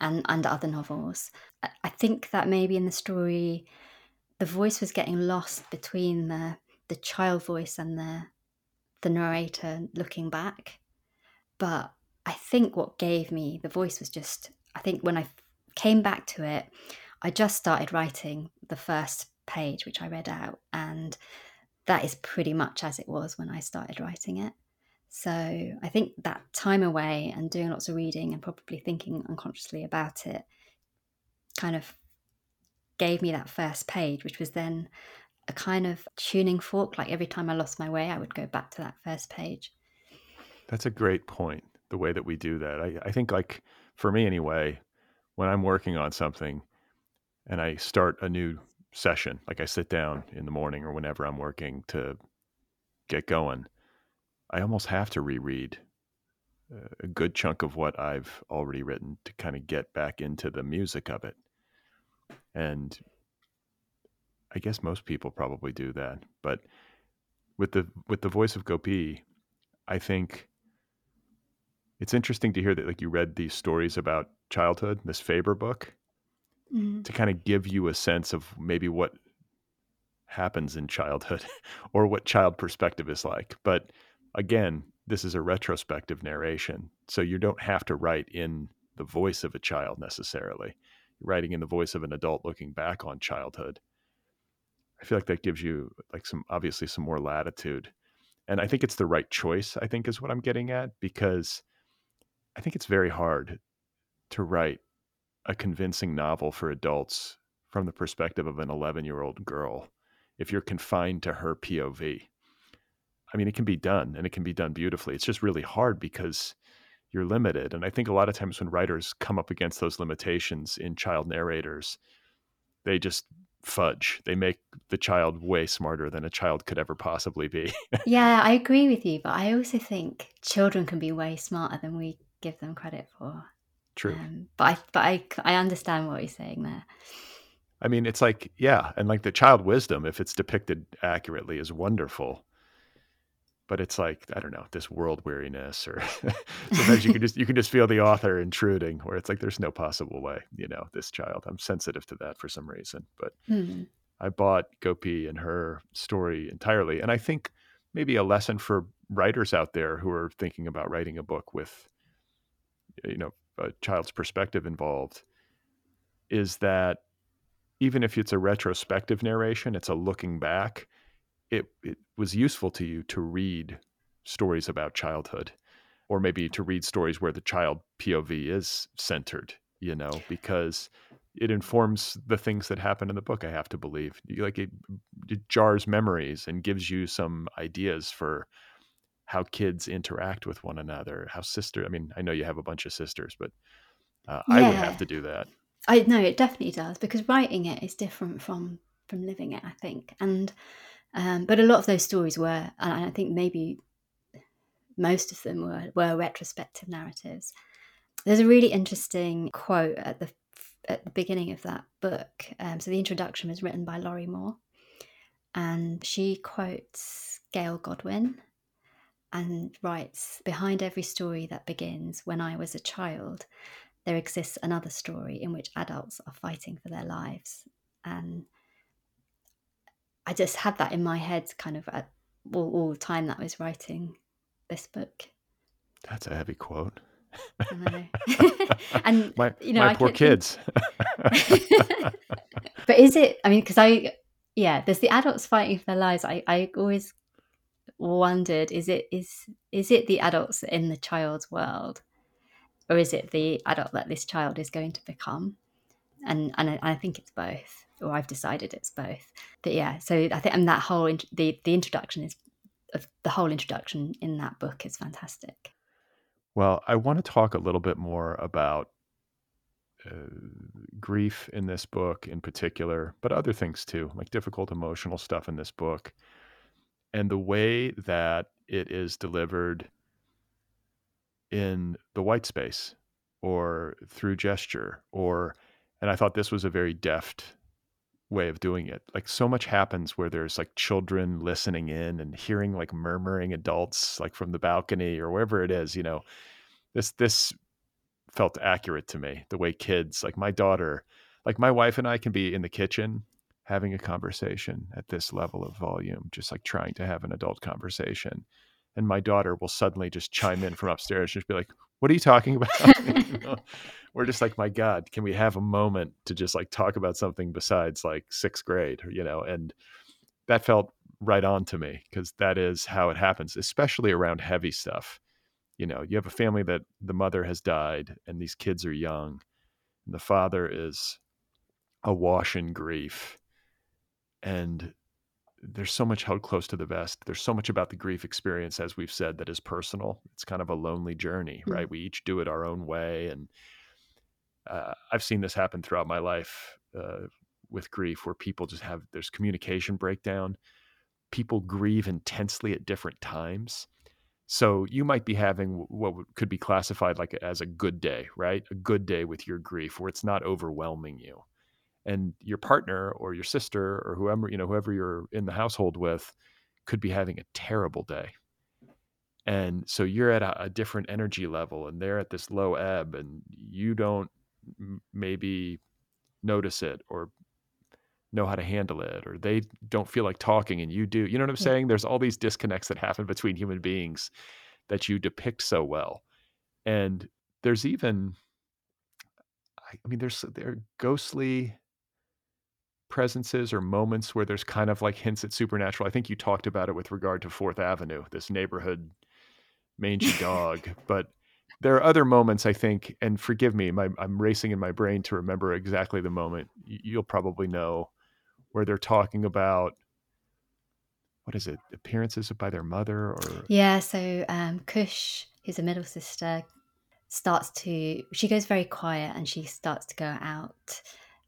and, and other novels. I think that maybe in the story, the voice was getting lost between the, the child voice and the, the narrator looking back. But I think what gave me the voice was just, I think when I came back to it, I just started writing the first page, which I read out, and that is pretty much as it was when I started writing it. So I think that time away and doing lots of reading and probably thinking unconsciously about it kind of gave me that first page, which was then a kind of tuning fork. Like every time I lost my way, I would go back to that first page. That's a great point. The way that we do that, I, I think, like for me anyway, when I'm working on something and I start a new session, like I sit down in the morning or whenever I'm working to get going, I almost have to reread a good chunk of what I've already written to kind of get back into the music of it. And I guess most people probably do that, but with the with the voice of Gopi, I think it's interesting to hear that like you read these stories about childhood, this Faber book, mm-hmm. to kind of give you a sense of maybe what happens in childhood or what child perspective is like. But again, this is a retrospective narration. So you don't have to write in the voice of a child necessarily. You're writing in the voice of an adult looking back on childhood. I feel like that gives you like some obviously some more latitude. And I think it's the right choice, I think is what I'm getting at because I think it's very hard to write a convincing novel for adults from the perspective of an 11 year old girl if you're confined to her POV. I mean, it can be done and it can be done beautifully. It's just really hard because you're limited. And I think a lot of times when writers come up against those limitations in child narrators, they just fudge. They make the child way smarter than a child could ever possibly be. yeah, I agree with you. But I also think children can be way smarter than we give them credit for. True. Um, but I, but I, I understand what you're saying there. I mean, it's like, yeah, and like the child wisdom, if it's depicted accurately, is wonderful. But it's like I don't know this world weariness, or sometimes you can just you can just feel the author intruding, where it's like there's no possible way, you know, this child. I'm sensitive to that for some reason, but mm. I bought Gopi and her story entirely, and I think maybe a lesson for writers out there who are thinking about writing a book with, you know, a child's perspective involved is that even if it's a retrospective narration, it's a looking back. It it was useful to you to read stories about childhood, or maybe to read stories where the child POV is centered. You know, because it informs the things that happen in the book. I have to believe, like it, it jars memories and gives you some ideas for how kids interact with one another, how sister. I mean, I know you have a bunch of sisters, but uh, yeah. I would have to do that. I know it definitely does because writing it is different from from living it. I think, and um, but a lot of those stories were, and I think maybe most of them were were retrospective narratives. There's a really interesting quote at the at the beginning of that book. Um, so the introduction was written by Lorrie Moore, and she quotes Gail Godwin, and writes Behind every story that begins when I was a child, there exists another story in which adults are fighting for their lives. And I just had that in my head kind of at all, all the time that I was writing this book. That's a heavy quote. and my, you know, my I poor kids. but is it? I mean, because I, yeah, there's the adults fighting for their lives. I, I always wondered is it is is it the adults in the child's world or is it the adult that this child is going to become? And and I, I think it's both or I've decided it's both. But yeah so I think and that whole the the introduction is the whole introduction in that book is fantastic. Well I want to talk a little bit more about uh, grief in this book in particular, but other things too, like difficult emotional stuff in this book and the way that it is delivered in the white space or through gesture or and I thought this was a very deft way of doing it. Like so much happens where there's like children listening in and hearing like murmuring adults like from the balcony or wherever it is, you know. This this felt accurate to me. The way kids, like my daughter, like my wife and I can be in the kitchen having a conversation at this level of volume, just like trying to have an adult conversation. And my daughter will suddenly just chime in from upstairs and just be like, What are you talking about? you know? We're just like, My God, can we have a moment to just like talk about something besides like sixth grade, you know? And that felt right on to me because that is how it happens, especially around heavy stuff. You know, you have a family that the mother has died and these kids are young, and the father is awash in grief and there's so much held close to the vest. There's so much about the grief experience, as we've said, that is personal. It's kind of a lonely journey, mm-hmm. right? We each do it our own way, and uh, I've seen this happen throughout my life uh, with grief, where people just have there's communication breakdown. People grieve intensely at different times. So you might be having what could be classified like as a good day, right? A good day with your grief, where it's not overwhelming you and your partner or your sister or whoever you know whoever you're in the household with could be having a terrible day. And so you're at a, a different energy level and they're at this low ebb and you don't m- maybe notice it or know how to handle it or they don't feel like talking and you do you know what i'm saying? There's all these disconnects that happen between human beings that you depict so well. And there's even I mean, there's there are ghostly presences or moments where there's kind of like hints at supernatural. I think you talked about it with regard to Fourth Avenue, this neighborhood mangy dog. But there are other moments I think, and forgive me, my, I'm racing in my brain to remember exactly the moment. You'll probably know where they're talking about what is it, appearances by their mother or yeah. So um, Khush, who's a middle sister, starts to she goes very quiet and she starts to go out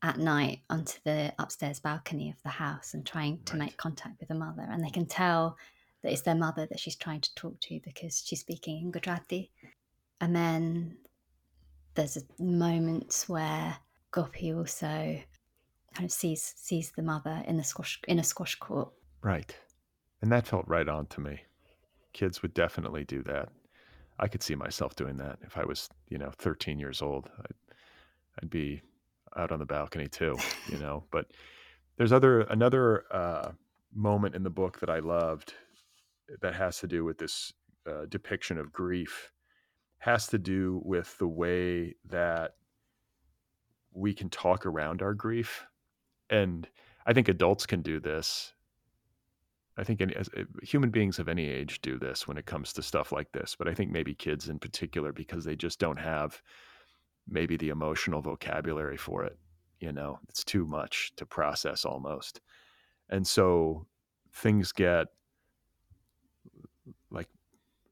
at night onto the upstairs balcony of the house and trying to right. make contact with the mother. And they can tell that it's their mother that she's trying to talk to because she's speaking in Gujarati. And then there's moments where Gopi also kind of sees sees the mother in the squash in a squash court. Right. And that felt right on to me. Kids would definitely do that. I could see myself doing that if I was, you know, 13 years old. I'd, I'd be out on the balcony too, you know. But there's other another uh, moment in the book that I loved that has to do with this uh, depiction of grief. Has to do with the way that we can talk around our grief, and I think adults can do this. I think any, as, uh, human beings of any age do this when it comes to stuff like this, but I think maybe kids in particular because they just don't have maybe the emotional vocabulary for it. You know, it's too much to process almost. And so things get like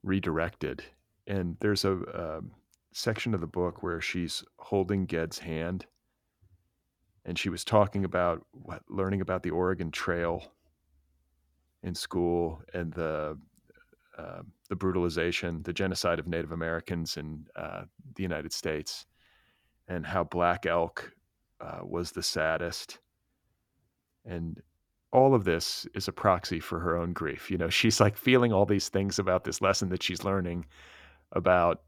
redirected. And there's a, a section of the book where she's holding Ged's hand and she was talking about what, learning about the Oregon Trail in school and the uh, the brutalization, the genocide of Native Americans in uh, the United States, and how Black Elk uh, was the saddest. And all of this is a proxy for her own grief. You know, she's like feeling all these things about this lesson that she's learning about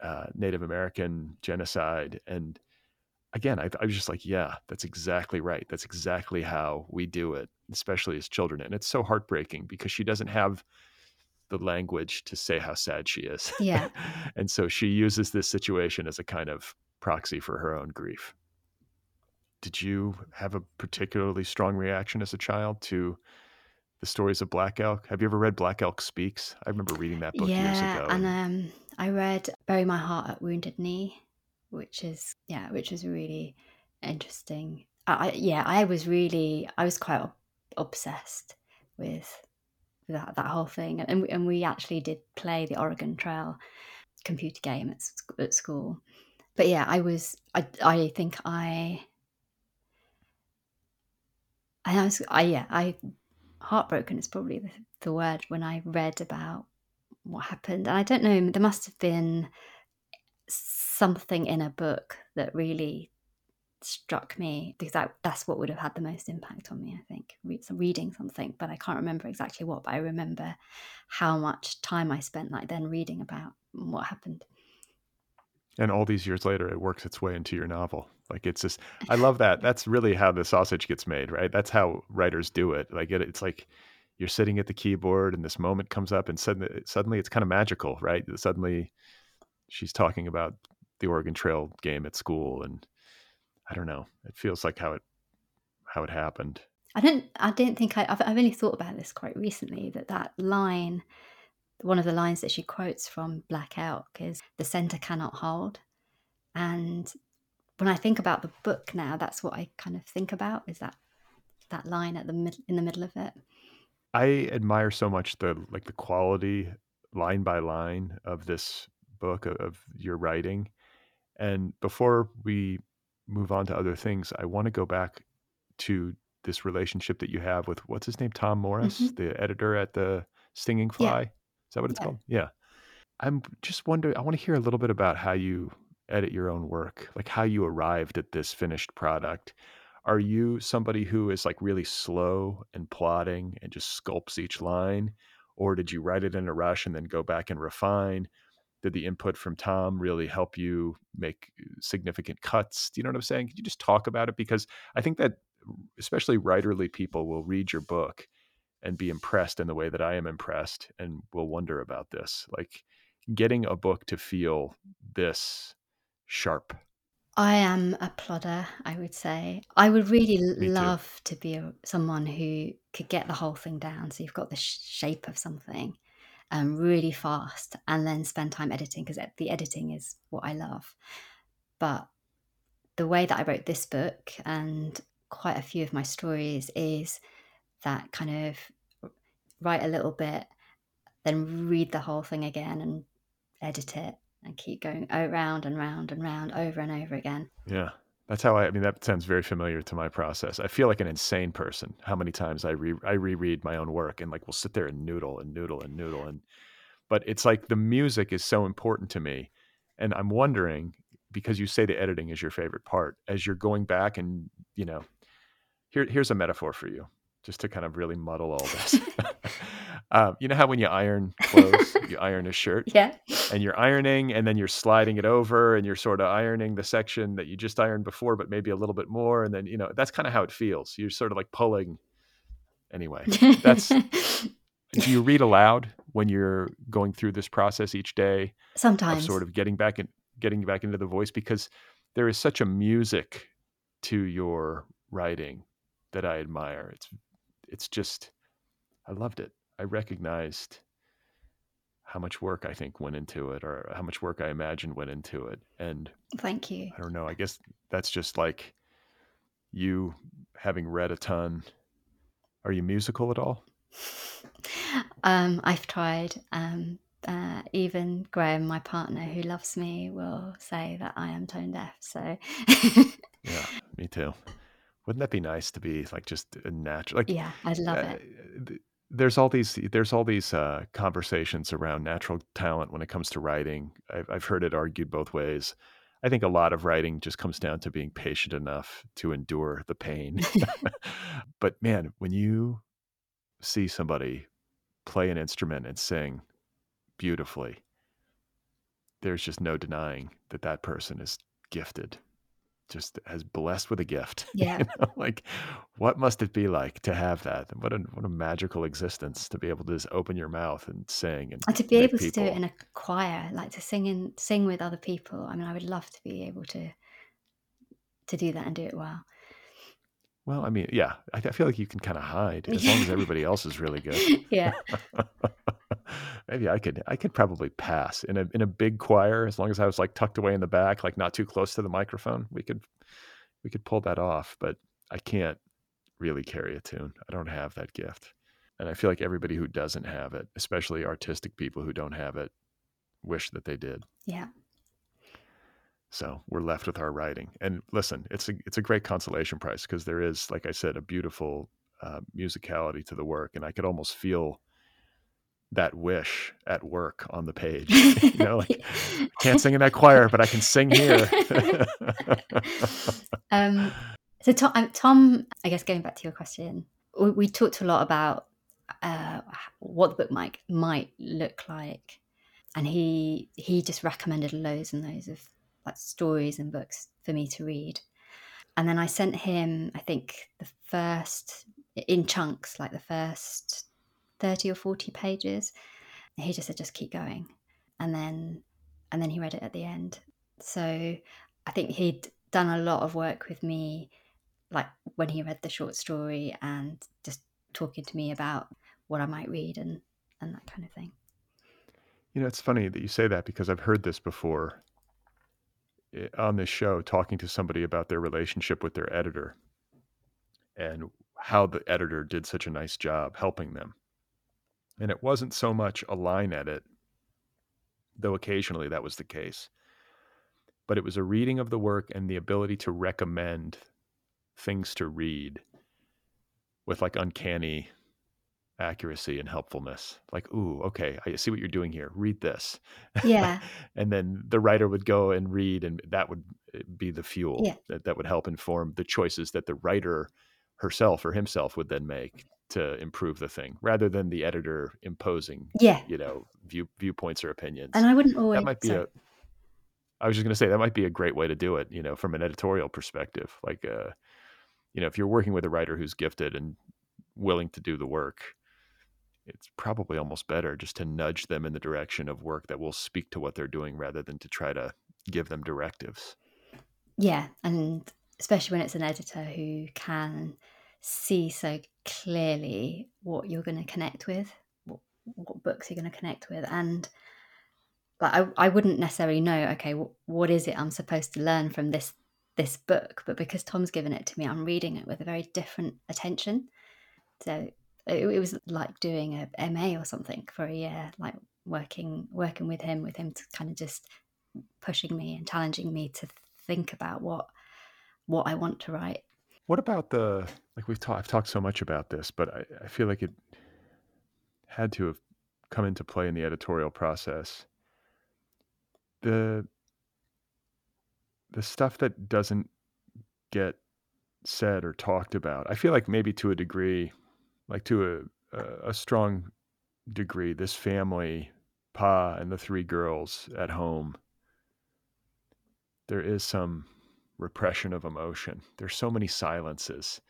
uh, Native American genocide. And again, I, I was just like, yeah, that's exactly right. That's exactly how we do it, especially as children. And it's so heartbreaking because she doesn't have the language to say how sad she is. Yeah. and so she uses this situation as a kind of proxy for her own grief. Did you have a particularly strong reaction as a child to the stories of Black Elk? Have you ever read Black Elk Speaks? I remember reading that book yeah, years ago. And um, I read Bury My Heart at Wounded Knee, which is yeah, which was really interesting. I, yeah, I was really I was quite obsessed with that that whole thing, and we, and we actually did play the Oregon Trail computer game at, at school but yeah, I was. I I think I. I was. I yeah. I heartbroken is probably the, the word when I read about what happened. And I don't know. There must have been something in a book that really struck me because that, that's what would have had the most impact on me i think reading something but i can't remember exactly what but i remember how much time i spent like then reading about what happened and all these years later it works its way into your novel. Like it's just i love that. That's really how the sausage gets made right? That's how writers do it. Like it, it's like you're sitting at the keyboard and this moment comes up and suddenly suddenly it's kind of magical right? Suddenly she's talking about the oregon trail game at school and i don't know. It feels like how it how it happened. I don't i don't think I, I've, I've only thought about this quite recently that that line one of the lines that she quotes from Black Elk is the center cannot hold. And when I think about the book now, that's what I kind of think about is that that line at the mid, in the middle of it. I admire so much the like the quality line by line of this book of, of your writing. And before we move on to other things, I want to go back to this relationship that you have with what's his name, Tom Morris, mm-hmm. the editor at the Stinging Fly. Is that what it's yeah. called? Yeah. I'm just wondering, I want to hear a little bit about how you edit your own work, like how you arrived at this finished product. Are you somebody who is like really slow and plotting and just sculpts each line? Or did you write it in a rush and then go back and refine? Did the input from Tom really help you make uh, significant cuts? Do you know what I'm saying? Could you just talk about it? Because I think that especially writerly people will read your book and be impressed in the way that I am impressed and will wonder about this. Like getting a book to feel this sharp. I am a plodder, I would say. I would really love to be a, someone who could get the whole thing down. So you've got the sh- shape of something um, really fast and then spend time editing because the editing is what I love. But the way that I wrote this book and quite a few of my stories is that kind of write a little bit, then read the whole thing again and edit it and keep going around and round and round over and over again. Yeah. That's how I, I mean, that sounds very familiar to my process. I feel like an insane person. How many times I re, I reread my own work and like we'll sit there and noodle and noodle and noodle. And, but it's like the music is so important to me. And I'm wondering, because you say the editing is your favorite part, as you're going back and, you know, here, here's a metaphor for you just to kind of really muddle all this. um, you know how when you iron clothes, you iron a shirt, yeah, and you're ironing, and then you're sliding it over, and you're sort of ironing the section that you just ironed before, but maybe a little bit more, and then you know that's kind of how it feels. You're sort of like pulling. Anyway, that's. do you read aloud when you're going through this process each day? Sometimes, sort of getting back in, getting back into the voice because there is such a music to your writing that I admire. It's it's just I loved it. I recognized how much work I think went into it or how much work I imagined went into it. And thank you. I don't know. I guess that's just like you having read a ton. Are you musical at all? Um, I've tried. Um, uh, even Graham, my partner who loves me, will say that I am tone deaf. So, yeah, me too. Wouldn't that be nice to be like just a natural? Like, yeah, I love uh, it. There's all these there's all these uh, conversations around natural talent when it comes to writing. I've, I've heard it argued both ways. I think a lot of writing just comes down to being patient enough to endure the pain. but man, when you see somebody play an instrument and sing beautifully, there's just no denying that that person is gifted just as blessed with a gift. Yeah. you know? Like, what must it be like to have that? And What a what a magical existence to be able to just open your mouth and sing and, and to be able people... to do it in a choir, like to sing in sing with other people. I mean, I would love to be able to to do that and do it well. Well, I mean, yeah, I, I feel like you can kind of hide as long as everybody else is really good. yeah. maybe I could I could probably pass in a in a big choir as long as I was like tucked away in the back, like not too close to the microphone. We could we could pull that off, but I can't really carry a tune. I don't have that gift. And I feel like everybody who doesn't have it, especially artistic people who don't have it, wish that they did. Yeah. So we're left with our writing. And listen, it's a it's a great consolation prize because there is, like I said, a beautiful uh, musicality to the work, and I could almost feel that wish at work on the page. you know, like I can't sing in that choir, but I can sing here. um, so Tom, um, Tom, I guess going back to your question, we, we talked a lot about uh, what the book might might look like, and he he just recommended loads and loads of like stories and books for me to read, and then I sent him I think the first in chunks like the first thirty or forty pages. He just said just keep going, and then and then he read it at the end. So I think he'd done a lot of work with me like when he read the short story and just talking to me about what I might read and and that kind of thing. You know, it's funny that you say that because I've heard this before on this show talking to somebody about their relationship with their editor and how the editor did such a nice job helping them. And it wasn't so much a line edit, though occasionally that was the case, but it was a reading of the work and the ability to recommend things to read with like uncanny accuracy and helpfulness. Like, ooh, okay, I see what you're doing here. Read this. Yeah. and then the writer would go and read, and that would eh, be the fuel yeah. that, that would help inform the choices that the writer herself or himself would then make to improve the thing rather than the editor imposing yeah you know view viewpoints or opinions and i wouldn't always that might be sorry. a i was just going to say that might be a great way to do it you know from an editorial perspective like uh you know, if you're working with a writer who's gifted and willing to do the work, it's probably almost better just to nudge them in the direction of work that will speak to what they're doing rather than to try to give them directives. Yeah, and especially when it's an editor who can see so clearly what you're going to connect with, what, what books you're going to connect with, and like I, I wouldn't necessarily know. Okay, what, what is it I'm supposed to learn from this this book, but because Tom's given it to me, I'm reading it with a very different attention. So it, it was like doing a MA or something for a year, like working working with him, with him to kind of just pushing me and challenging me to think about what what I want to write. What about the like we've talked I've talked so much about this, but I, I feel like it had to have come into play in the editorial process. The the stuff that doesn't get said or talked about. I feel like maybe to a degree, like to a, a, strong degree, this family, Pa and the three girls at home, there is some repression of emotion. There's so many silences.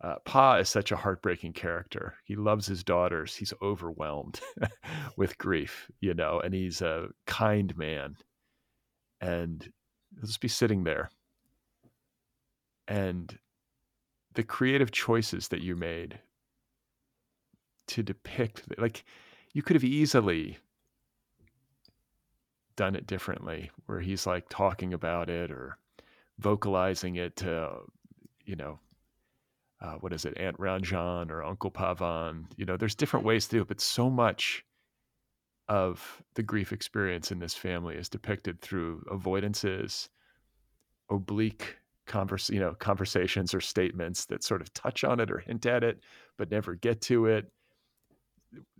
Uh, pa is such a heartbreaking character. He loves his daughters. He's overwhelmed with grief, you know, and he's a kind man. And He'll just be sitting there. And the creative choices that you made to depict, like, you could have easily done it differently, where he's like talking about it or vocalizing it to, you know, uh, what is it, Aunt Ranjan or Uncle Pavan. You know, there's different ways to do it, but so much of the grief experience in this family is depicted through avoidances, oblique converse, you know, conversations or statements that sort of touch on it or hint at it, but never get to it.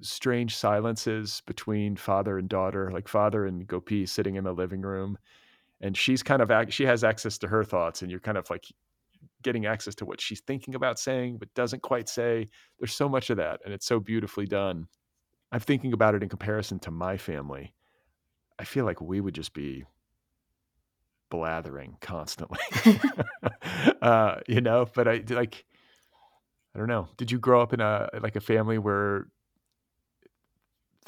Strange silences between father and daughter, like father and Gopi sitting in the living room, and she's kind of she has access to her thoughts, and you're kind of like getting access to what she's thinking about saying but doesn't quite say. There's so much of that, and it's so beautifully done I'm thinking about it in comparison to my family. I feel like we would just be blathering constantly, uh, you know. But I like, I don't know. Did you grow up in a like a family where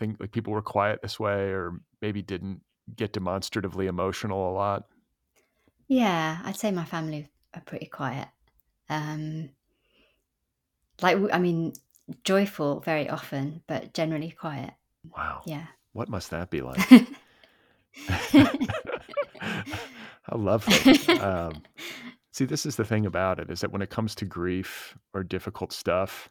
think like people were quiet this way, or maybe didn't get demonstratively emotional a lot? Yeah, I'd say my family are pretty quiet. Um, like, I mean, joyful very often, but generally quiet. Wow. Yeah. What must that be like? How lovely. Um, see, this is the thing about it is that when it comes to grief or difficult stuff,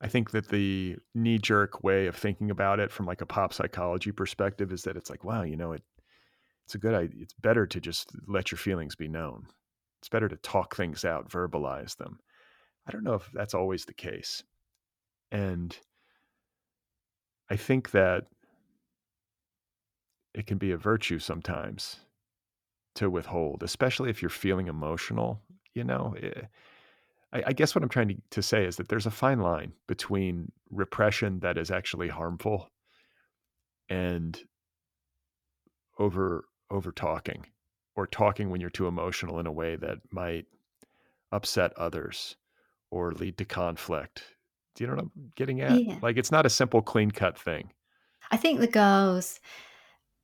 I think that the knee jerk way of thinking about it from like a pop psychology perspective is that it's like, wow, you know, it it's a good idea. It's better to just let your feelings be known. It's better to talk things out, verbalize them. I don't know if that's always the case. And I think that it can be a virtue sometimes to withhold, especially if you're feeling emotional, you know. It, eh, I, I guess what I'm trying to, to say is that there's a fine line between repression that is actually harmful and over over talking or talking when you're too emotional in a way that might upset others or lead to conflict. Do you know what I'm getting at? Yeah. Like it's not a simple clean cut thing. I think the girls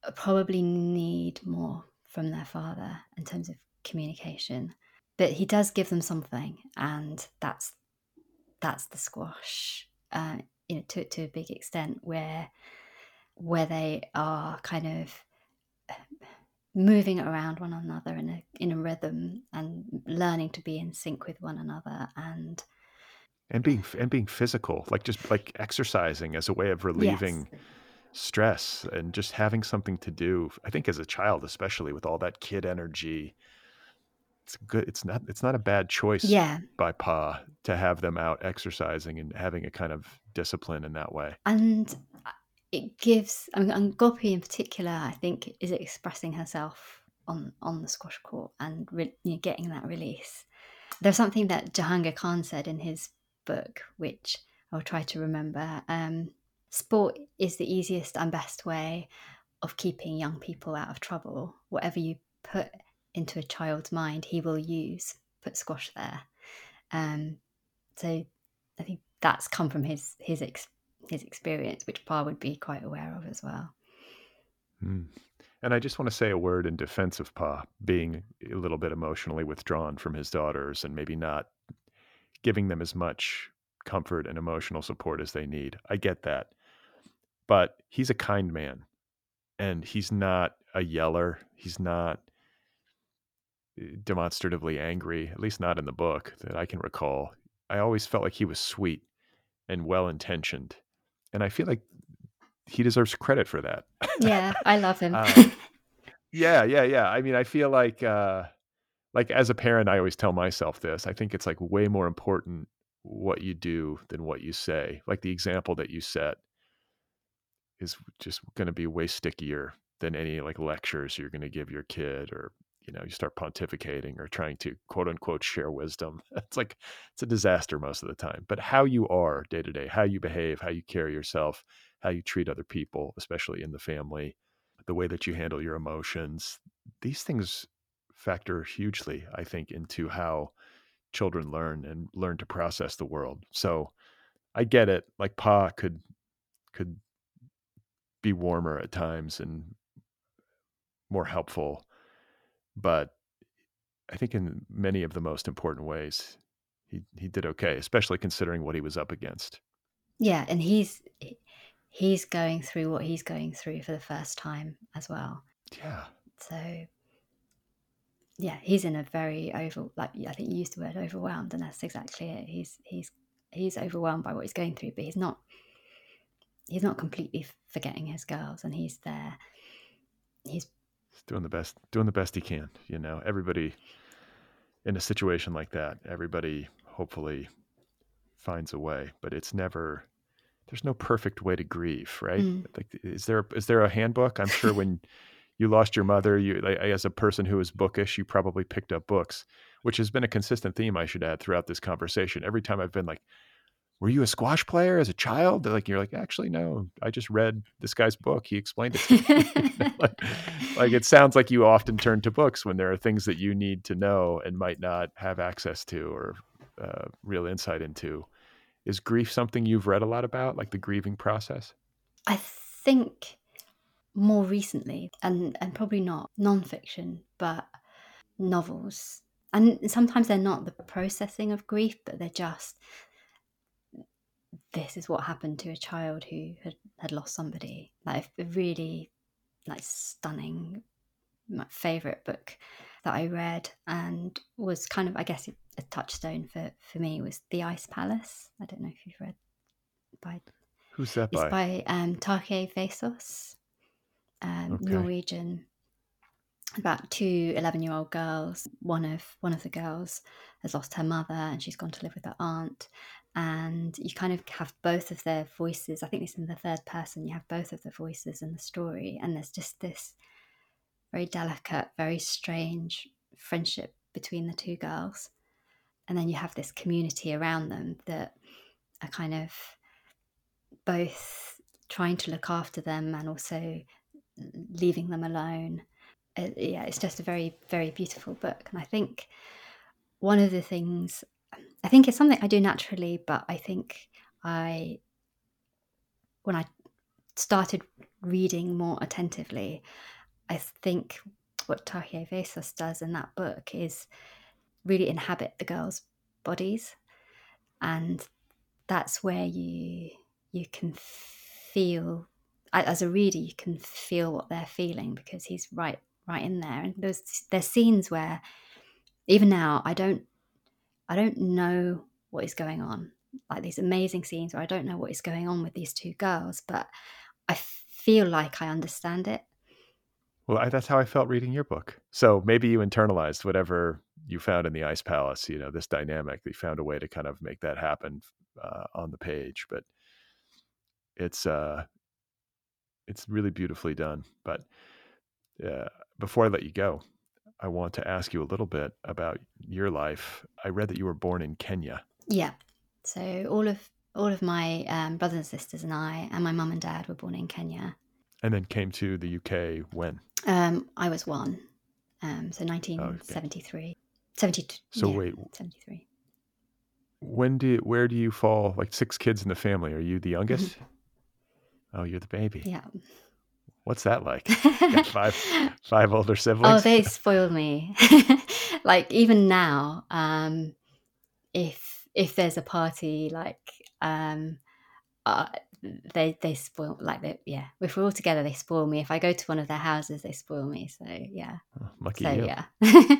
uh, probably need more from their father in terms of communication but he does give them something, and that's that's the squash. Uh, you know, to to a big extent, where where they are kind of moving around one another in a in a rhythm and learning to be in sync with one another and and being and being physical like just like exercising as a way of relieving yes. stress and just having something to do i think as a child especially with all that kid energy it's good. It's not. It's not a bad choice. Yeah. By Pa to have them out exercising and having a kind of discipline in that way. And uh, it gives. I mean, and Gopi in particular, I think, is expressing herself on on the squash court and re, you know, getting that release. There's something that Jahangir Khan said in his book, which I'll try to remember. Um, sport is the easiest and best way of keeping young people out of trouble. Whatever you put into a child's mind, he will use put squash there. Um, so I think that's come from his his ex, his experience, which Pa would be quite aware of as well. Mm. And I just want to say a word in defense of Pa being a little bit emotionally withdrawn from his daughters and maybe not giving them as much comfort and emotional support as they need. I get that. But he's a kind man and he's not a yeller. He's not demonstratively angry, at least not in the book that I can recall. I always felt like he was sweet and well intentioned. And I feel like he deserves credit for that. Yeah, I love him. uh, yeah, yeah, yeah. I mean, I feel like uh like as a parent, I always tell myself this. I think it's like way more important what you do than what you say. Like the example that you set is just going to be way stickier than any like lectures you're going to give your kid or you know you start pontificating or trying to quote unquote share wisdom. It's like it's a disaster most of the time but how you are day to day how you behave how you carry yourself how you treat other people especially in the family the way that you handle your emotions these things factor hugely i think into how children learn and learn to process the world. So i get it like pa could could be warmer at times and more helpful but I think in many of the most important ways, he he did okay, especially considering what he was up against. Yeah, and he's he's going through what he's going through for the first time as well. Yeah. So yeah, he's in a very over like I think you used the word overwhelmed, and that's exactly it. He's he's he's overwhelmed by what he's going through, but he's not he's not completely forgetting his girls, and he's there. He's doing the best doing the best he can you know? Everybody in a situation like that everybody hopefully finds a way but it's never there's no perfect way to grieve right? Mm. like is there is there a handbook? I'm sure when you lost your mother you like, as a person who is bookish you probably picked up books which has been a consistent theme i should add throughout this conversation. Every time i've been like were you a squash player as a child? They're like, you're like, actually, no, I just read this guy's book. He explained it to me. like, like, it sounds like you often turn to books when there are things that you need to know and might not have access to or uh, real insight into. Is grief something you've read a lot about, like the grieving process? I think more recently, and, and probably not nonfiction, but novels. And sometimes they're not the processing of grief, but they're just this is what happened to a child who had, had lost somebody. Like a really like stunning my favorite book that I read and was kind of I guess a touchstone for for me was The Ice Palace. I don't know if you've read by Who's that it's by? by um, Tarjei Vesaas, um, Okay. Norwegian. About two 11 year old girls. One of one of the girls has lost her mother and she's gone to live with her aunt. And you kind of have both of their voices. I think it's in the third person. You have both of the voices in the story, and there's just this very delicate, very strange friendship between the two girls. And then you have this community around them that are kind of both trying to look after them and also leaving them alone. Uh, yeah, it's just a very, very beautiful book. And I think one of the things, I think it's something I do naturally, but I think I, when I started reading more attentively, I think what Tarjei Vesaas does in that book is really inhabit the girls' bodies. And that's where you you can feel as a reader you can feel what they're feeling because he's right right in there and there's there's scenes where even now I don't I don't know what is going on like these amazing scenes where I don't know what is going on with these two girls but I feel like I understand it Well, I, that's how I felt reading your book. So maybe you internalized whatever you found in the Ice Palace. You know, this dynamic. You found a way to kind of make that happen uh, on the page. But it's uh, it's really beautifully done. But uh, before I let you go, I want to ask you a little bit about your life. I read that you were born in Kenya. yeah so all of all of my um, brothers and sisters and I and my mum and dad were born in Kenya and then came to the UK when? Um, I was one. Um, so 1973. 72. So yeah, wait. 73. When do where do you fall? Like six kids in the family. Are you the youngest? Oh, you're the baby. Mm-hmm. Yeah. What's that like? Five five older siblings. Oh, they spoil me. like even now, um, if if there's a party, like um, uh, they they spoil like they yeah. If we're all together, they spoil me. If I go to one of their houses, they spoil me. So yeah. Oh, lucky So you. yeah. you.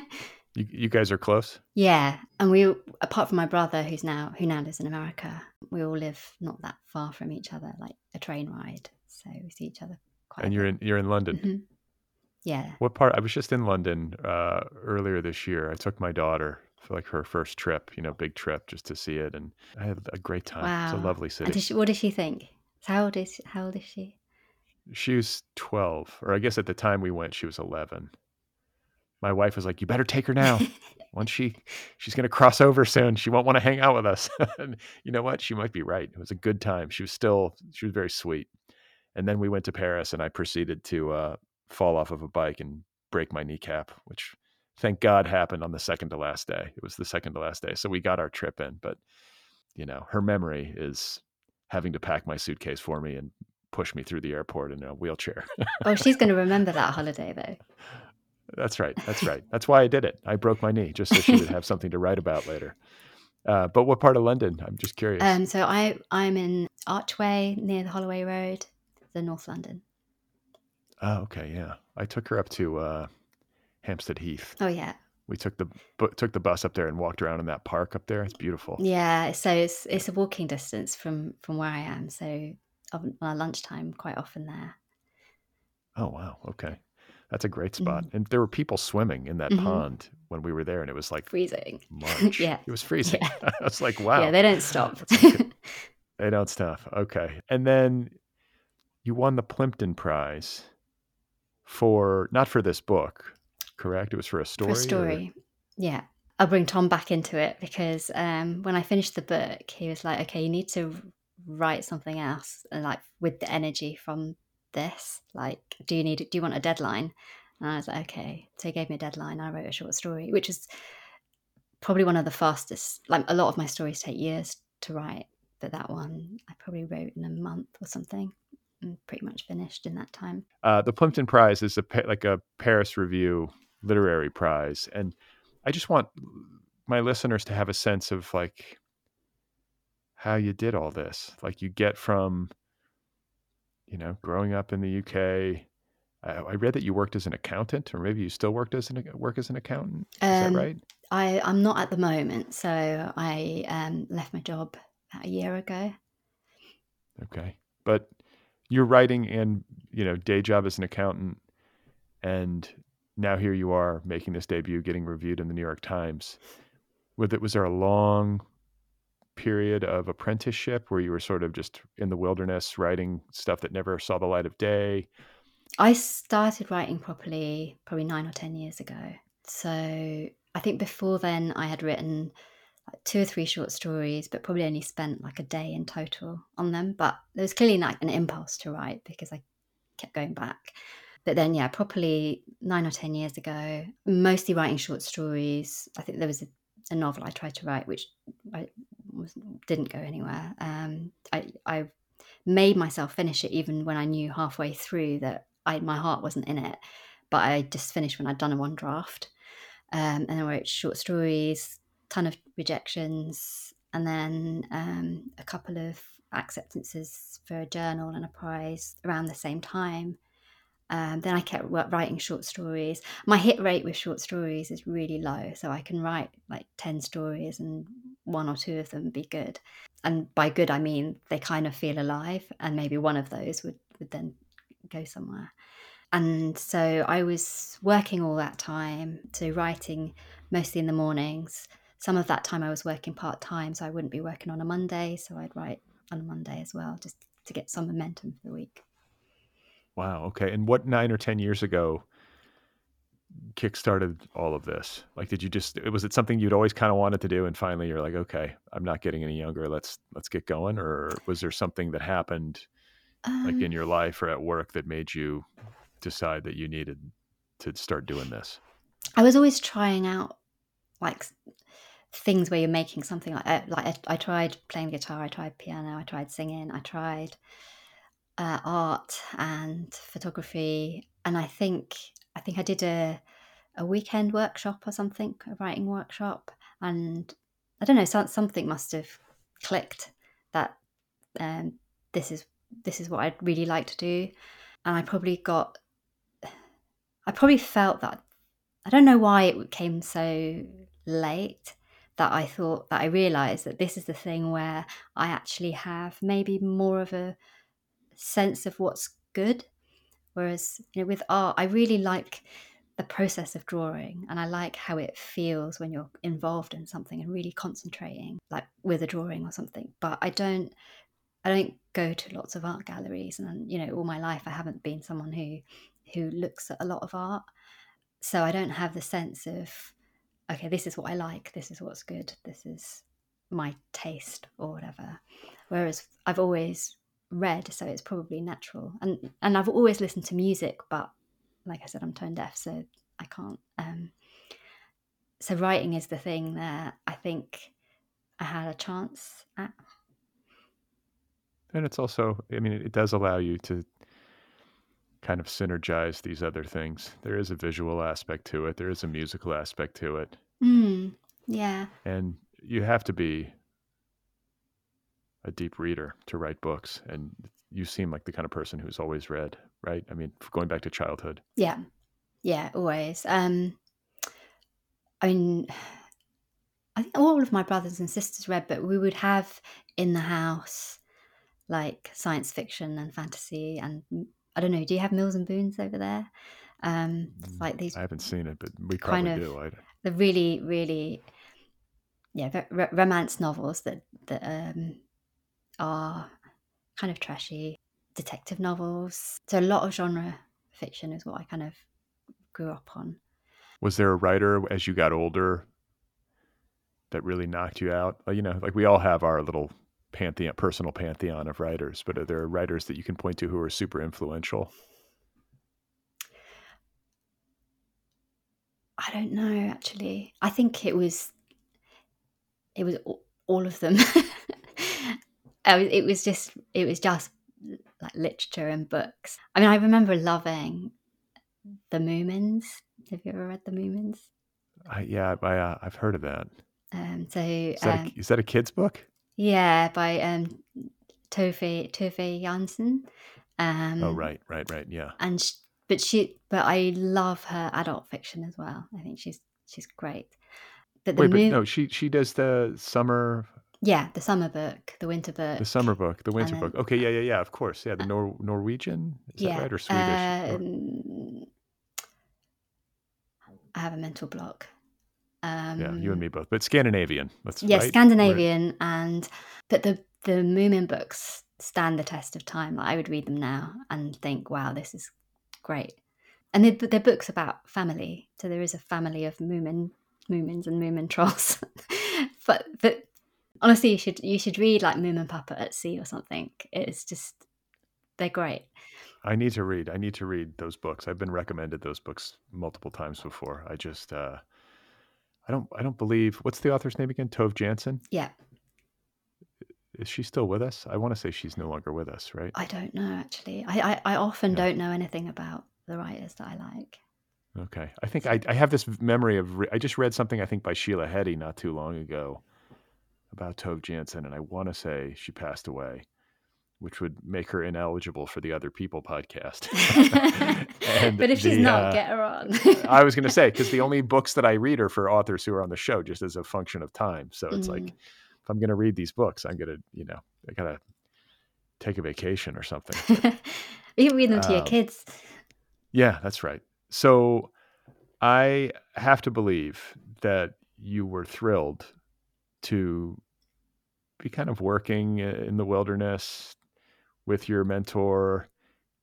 You guys are close. Yeah, and we apart from my brother who's now who now lives in America, we all live not that far from each other, like a train ride. So we see each other. And you're in you're in London. Mhm. Yeah. What part? I was just in London uh, earlier this year. I took my daughter for like her first trip. You know, big trip just to see it, and I had a great time. Wow. It's a lovely city. Did she, what does she think? How old is how old is she? She was 12, or I guess at the time we went, she was 11. My wife was like, "You better take her now. Once she she's going to cross over soon, she won't want to hang out with us." and you know what? She might be right. It was a good time. She was still she was very sweet. And then we went to Paris, and I proceeded to uh, fall off of a bike and break my kneecap, which thank God happened on the second to last day. It was the second to last day, so we got our trip in. But you know, her memory is having to pack my suitcase for me and push me through the airport in a wheelchair. Oh, she's going to remember that holiday though. That's right. That's right. That's why I did it. I broke my knee just so she would have something to write about later. Uh, but what part of London? I'm just curious. Um, so I I'm in Archway near the Holloway Road, the North London. oh, okay. Yeah, I took her up to uh, Hampstead Heath. Oh yeah, We took the bu- took the bus up there and walked around in that park up there. It's beautiful. yeah. So it's it's a walking distance from from where I am. So on on lunchtime, quite often there. Oh wow. Okay, that's a great spot. Mm-hmm. And there were people swimming in that Mhm. pond when we were there, and it was like Freezing. March. Yeah. it was freezing. Yeah. I was like, wow. Yeah, they don't stop. They don't stop. Okay. And then you won the Plimpton Prize for not for this book, correct? It was for a story. For a or- story. Yeah. I'll bring Tom back into it because um, when I finished the book, he was like, "Okay, you need to write something else, and like with the energy from this. Like, do you need? Do you want a deadline?" And I was like, "Okay." So he gave me a deadline. I wrote a short story, which is probably one of the fastest. Like a lot of my stories take years to write, but that one I probably wrote in a month or something. And pretty much finished in that time. Uh, the Plimpton Prize is a like a Paris Review literary prize, and I just want my listeners to have a sense of like how you did all this. Like you get from, you know, growing up in the UK. I, I read that you worked as an accountant, or maybe you still worked as an work as an accountant. Is um, that right? I I'm not at the moment, so I um, left my job about a year ago. Okay, but you're writing and you know day job as an accountant, and now here you are making this debut, getting reviewed in the New York Times. Was it was there a long period of apprenticeship where you were sort of just in the wilderness writing stuff that never saw the light of day? I started writing properly probably nine or ten years ago. So I think before then I had written like two or three short stories, but probably only spent like a day in total on them. But there was clearly like an impulse to write because I kept going back. But then, yeah, properly nine or 10 years ago, mostly writing short stories. I think there was a, a novel I tried to write, which I was, didn't go anywhere. Um, I, I made myself finish it even when I knew halfway through that I, my heart wasn't in it. But I just finished when I'd done a one draft. Um, and I wrote short stories, ton of rejections, and then um, a couple of acceptances for a journal and a prize around the same time. Um, then I kept writing short stories. My hit rate with short stories is really low, so I can write like 10 stories and one or two of them be good. And by good, I mean they kind of feel alive, and maybe one of those would, would then go somewhere. And so I was working all that time, so writing mostly in the mornings. Some of that time I was working part time, so I wouldn't be working on a Monday, so I'd write on a Monday as well, just to get some momentum for the week. Wow. Okay. And what nine or ten years ago kickstarted all of this? Like, did you just was it something you'd always kind of wanted to do, and finally you're like, okay, I'm not getting any younger. Let's let's get going. Or was there something that happened, um, like in um your life or at work, that made you decide that you needed to start doing this? I was always trying out like things where you're making something like uh, like I, I tried playing guitar, I tried piano, I tried singing, I tried uh, art and photography, and I think I think I did a a weekend workshop or something, a writing workshop, and I don't know, so, something must have clicked that um, this is this is what I'd really like to do, and I probably got, I probably felt that I don't know why it came so late that I thought that I realized that this is the thing where I actually have maybe more of a sense of what's good. Whereas, you know, with art, I really like the process of drawing and I like how it feels when you're involved in something and really concentrating, like with a drawing or something. But I don't I don't go to lots of art galleries and you know, all my life I haven't been someone who who looks at a lot of art. So I don't have the sense of okay, this is what I like, this is what's good, this is my taste or whatever. Whereas I've always read, so it's probably natural. And and I've always listened to music, but like I said, I'm tone deaf, so I can't. Um, so writing is the thing that I think I had a chance at. And it's also, I mean, it does allow you to kind of synergize these other things. There is a visual aspect to it. There is a musical aspect to it. Mm, yeah. And you have to be a deep reader to write books and you seem like the kind of person who's always read right i mean going back to childhood yeah yeah always um i mean i think all of my brothers and sisters read but we would have in the house like science fiction and fantasy and i don't know do you have mills and boons over there um mm, like these i haven't seen it but we kind of do I... the really really yeah romance novels that that um are kind of trashy detective novels. So a lot of genre fiction is what I kind of grew up on. Was there a writer as you got older that really knocked you out? You know, like we all have our little pantheon, personal pantheon of writers, but are there writers that you can point to who are super influential? I don't know actually. I think it was it was all of them. It was just it was just like literature and books. I mean, I remember loving the Moomins. Have you ever read the Moomins? I, yeah, I, uh, I've heard of that. Um, so Is that, um, a, is that a kid's book? Yeah, by um, Tove Tove Jansson. Um, oh, right, right, right. Yeah. and sh- but she but I love her adult fiction as well. I think she's she's great. But the Wait, but no, she she does the summer yeah, the summer book, the winter book, the summer book, the winter then- book. Okay, yeah, yeah, yeah. Of course, yeah. The Nor- Norwegian is yeah, that right or Swedish? Or- um, I have a mental block. Um, yeah, you and me both. But Scandinavian. That's Yeah, right? Scandinavian, and but the the Moomin books stand the test of time. Like I would read them now and think, "Wow, this is great." And they're, they're books about family, so there is a family of Moomin, Moomins and Moomin trolls. but but honestly, you should you should read like Moomin Papa at Sea or something. It's just they're great. I need to read. I need to read those books. I've been recommended those books multiple times before. I just uh I don't I don't believe what's the author's name again? Tove Jansson? Yeah, Is she still with us? I want to say she's no longer with us, right? I don't know actually. I I, I often Yeah. don't know anything about the writers that I like. Okay. I think I, I have this memory of, re- I just read something, I think, by Sheila Heti not too long ago about Tove Jansson, and I want to say she passed away, which would make her ineligible for the Other People podcast. But if she's not, uh, get her on. I was going to say, because the only books that I read are for authors who are on the show just as a function of time. So it's like, Mm. if I'm going to read these books, I'm going to, you know, I got to take a vacation or something. you can read them to your Um, kids. Yeah, that's right. So I have to believe that you were thrilled to be kind of working uh, in the wilderness with your mentor,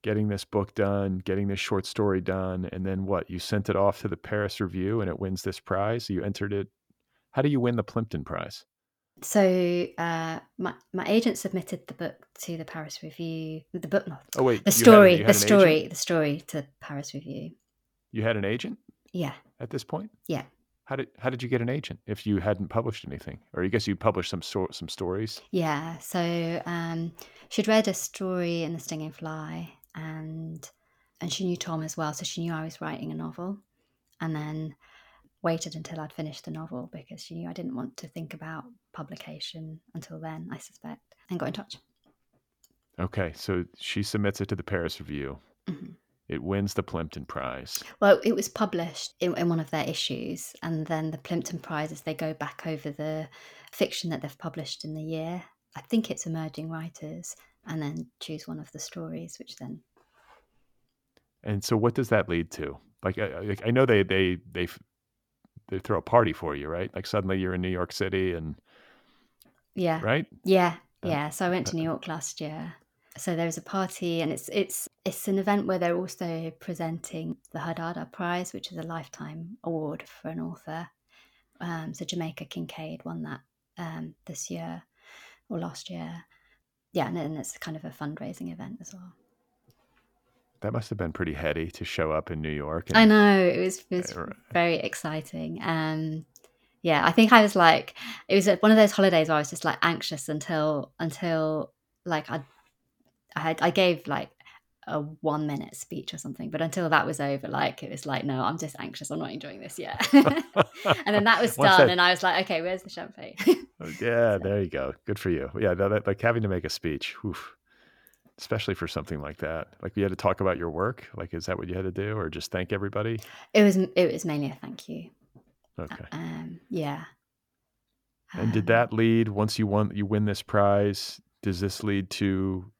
getting this book done, getting this short story done, and then what? You sent it off to the Paris Review and it wins this prize. You entered it. How do you win the Plimpton Prize? So uh, my my agent submitted the book to the Paris Review. The book, not Oh wait, the you had- story, the story, agent? the story to Paris Review. You had an agent Yeah, at this point. yeah. How did how did you get an agent if you hadn't published anything? Or I guess you published some sort some stories. Yeah, so um, she'd read a story in The Stinging Fly, and and she knew Tom as well, so she knew I was writing a novel, and then waited until I'd finished the novel because she knew I didn't want to think about publication until then, I suspect, and got in touch. Okay, so she submits it to the Paris Review. Mhm. It wins the Plimpton Prize. Well, it was published in, in one of their issues, and then the Plimpton Prize Prizes they go back over the fiction that they've published in the year. I think it's emerging writers, and then choose one of the stories, which then And so, what does that lead to? Like, I, like, I know they they they they throw a party for you, right? Like suddenly you're in New York City, and yeah, right? Yeah, Uh, yeah. So I went to New York last year. So there was a party, and it's it's it's an event where they're also presenting the Hadada Prize, which is a lifetime award for an author. Um, so Jamaica Kincaid won that um, this year or last year. Yeah, and, and it's kind of a fundraising event as well. That must have been pretty heady to show up in New York. I know it was it was very exciting. Um, yeah, I think I was like, it was one of those holidays where I was just like anxious until until like I, I had I gave like a one minute speech or something, but until that was over, like it was like, no, I'm just anxious. I'm not enjoying this yet. and then that was done, that- and I was like, okay, where's the champagne? yeah, there you go. Good for you. Yeah, that, that- like having to make a speech, oof, especially for something like that. Like you had to talk about your work. Like, is that what you had to do, or just thank everybody? it was it was mainly a thank you. Okay. Um, yeah. And did Um, that lead once you won you win this prize? Does this lead to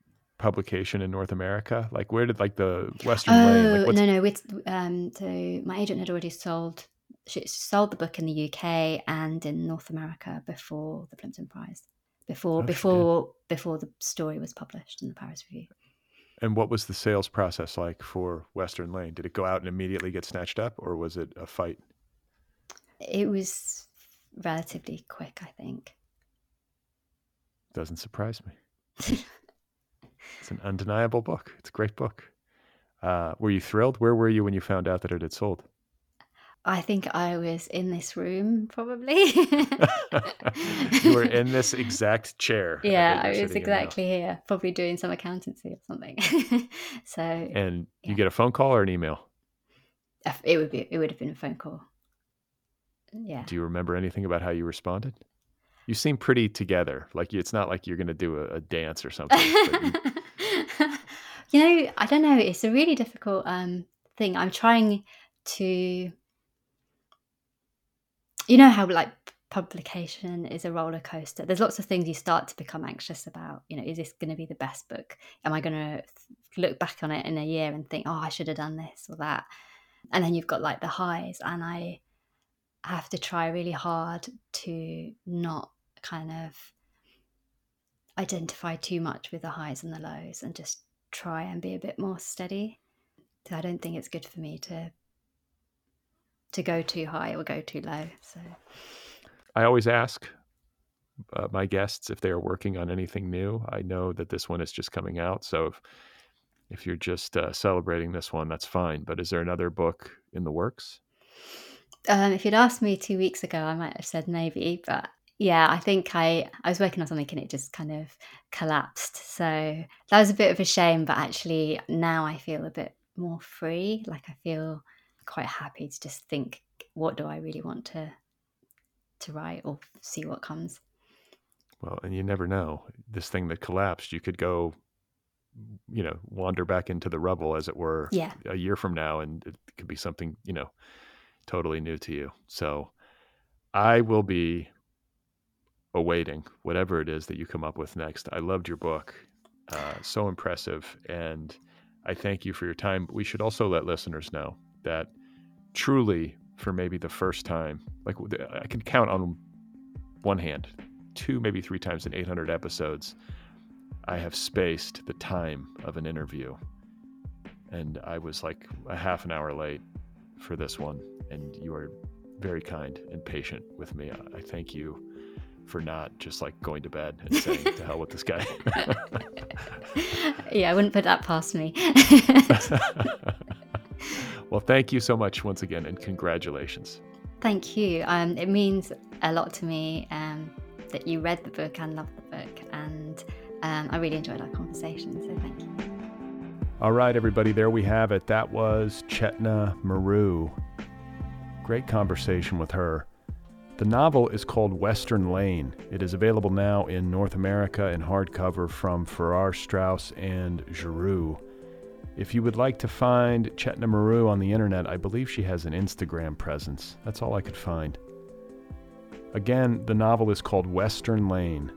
publication in North America? Like where did like the Western Lane? Oh Like no, no. With um, so my agent had already sold. She sold the book in the UK and in North America before the Plimpton Prize, before Oh, before before the story was published in the Paris Review. and what was the sales process like for Western Lane? Did it go out and immediately get snatched up, or was it a fight? It was relatively quick, I think. Doesn't surprise me. it's an undeniable book. It's a great book. Uh, were you thrilled? Where were you when you found out that it had sold? I think I was in this room, probably. you were in this exact chair. Yeah, I was exactly here, probably doing some accountancy or something. so, and you get a phone call or an email? It would be. It would have been a phone call. Yeah. Do you remember anything about how you responded? You seem pretty together. Like it's not like you're going to do a, a, dance or something. You... know, I don't know. It's a really difficult um, thing. I'm trying to you know how like publication is a roller coaster. There's lots of things you start to become anxious about. You know, is this going to be the best book? Am I going to look back on it in a year and think, oh, I should have done this or that? And then you've got like the highs, and I have to try really hard to not kind of identify too much with the highs and the lows and just try and be a bit more steady. So I don't think it's good for me to to go too high or go too low. So I always ask uh, my guests if they are working on anything new. I know that this one is just coming out, so if if you're just uh, celebrating this one, that's fine. But is there another book in the works? Um, if you'd asked me two weeks ago, I might have said maybe, but yeah, I think I I was working on something and it just kind of collapsed. So that was a bit of a shame, but actually now I feel a bit more free. Like I feel quite happy to just think, what do I really want to to write, or see what comes. Well, and you never know. This thing that collapsed, you could go, you know, wander back into the rubble, as it were, yeah. a year from now, and it could be something, you know, totally new to you. So, I will be awaiting whatever it is that you come up with next. I loved your book, uh, so impressive, and I thank you for your time. We should also let listeners know that truly for maybe the first time like i can count on one hand two maybe three times in 800 episodes i have spaced the time of an interview and i was like a half an hour late for this one and you are very kind and patient with me i thank you for not just like going to bed and saying to hell with this guy yeah i wouldn't put that past me well, thank you so much once again, and congratulations. Thank you. Um, it means a lot to me um, that you read the book and loved the book, and um, I really enjoyed our conversation. So thank you. All right, everybody, there we have it. That was Chetna Maroo. Great conversation with her. The novel is called Western Lane. It is available now in North America in hardcover from Farrar, Straus, and Giroux. If you would like to find Chetna Maroo on the internet, I believe she has an Instagram presence. That's all I could find. Again, the novel is called Western Lane.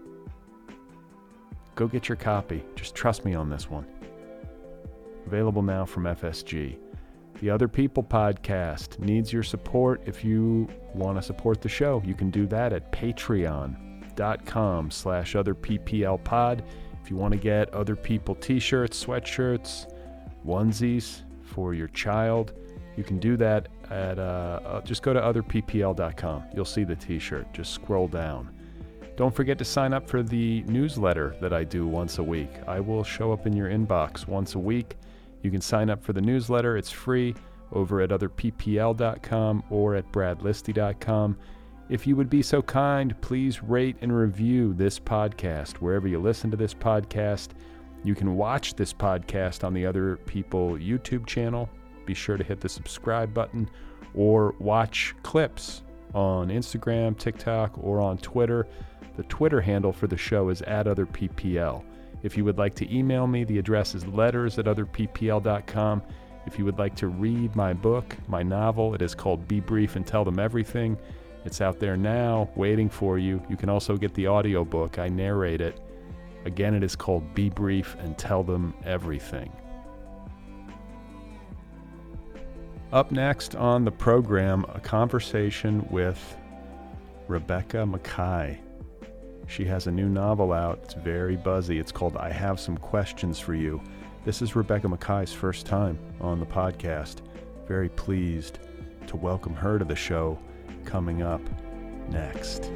Go get your copy. Just trust me on this one. Available now from FSG. The Other People podcast needs your support. If you want to support the show, you can do that at patreon.com slash otherpplpod. If you want to get Other People t-shirts, sweatshirts, onesies for your child. You can do that at uh, uh, just go to otherppl.com. You'll see the t-shirt. Just scroll down. Don't forget to sign up for the newsletter that I do once a week. I will show up in your inbox once a week. You can sign up for the newsletter. It's free over at otherppl.com or at bradlisti.com. If you would be so kind, please rate and review this podcast wherever you listen to this podcast. You can watch this podcast on the Other People YouTube channel. Be sure to hit the subscribe button or watch clips on Instagram, TikTok, or on Twitter. The Twitter handle for the show is at OtherPPL. If you would like to email me, the address is letters at otherppl.com. If you would like to read my book, my novel, it is called Be Brief and Tell Them Everything. It's out there now, waiting for you. You can also get the audiobook. I narrate it Again, it is called Be Brief and Tell Them Everything. Up next on the program, a conversation with Rebecca Makkai. She has a new novel out. It's very buzzy. It's called I Have Some Questions for You. This is Rebecca Makkai's first time on the podcast. Very pleased to welcome her to the show coming up. next.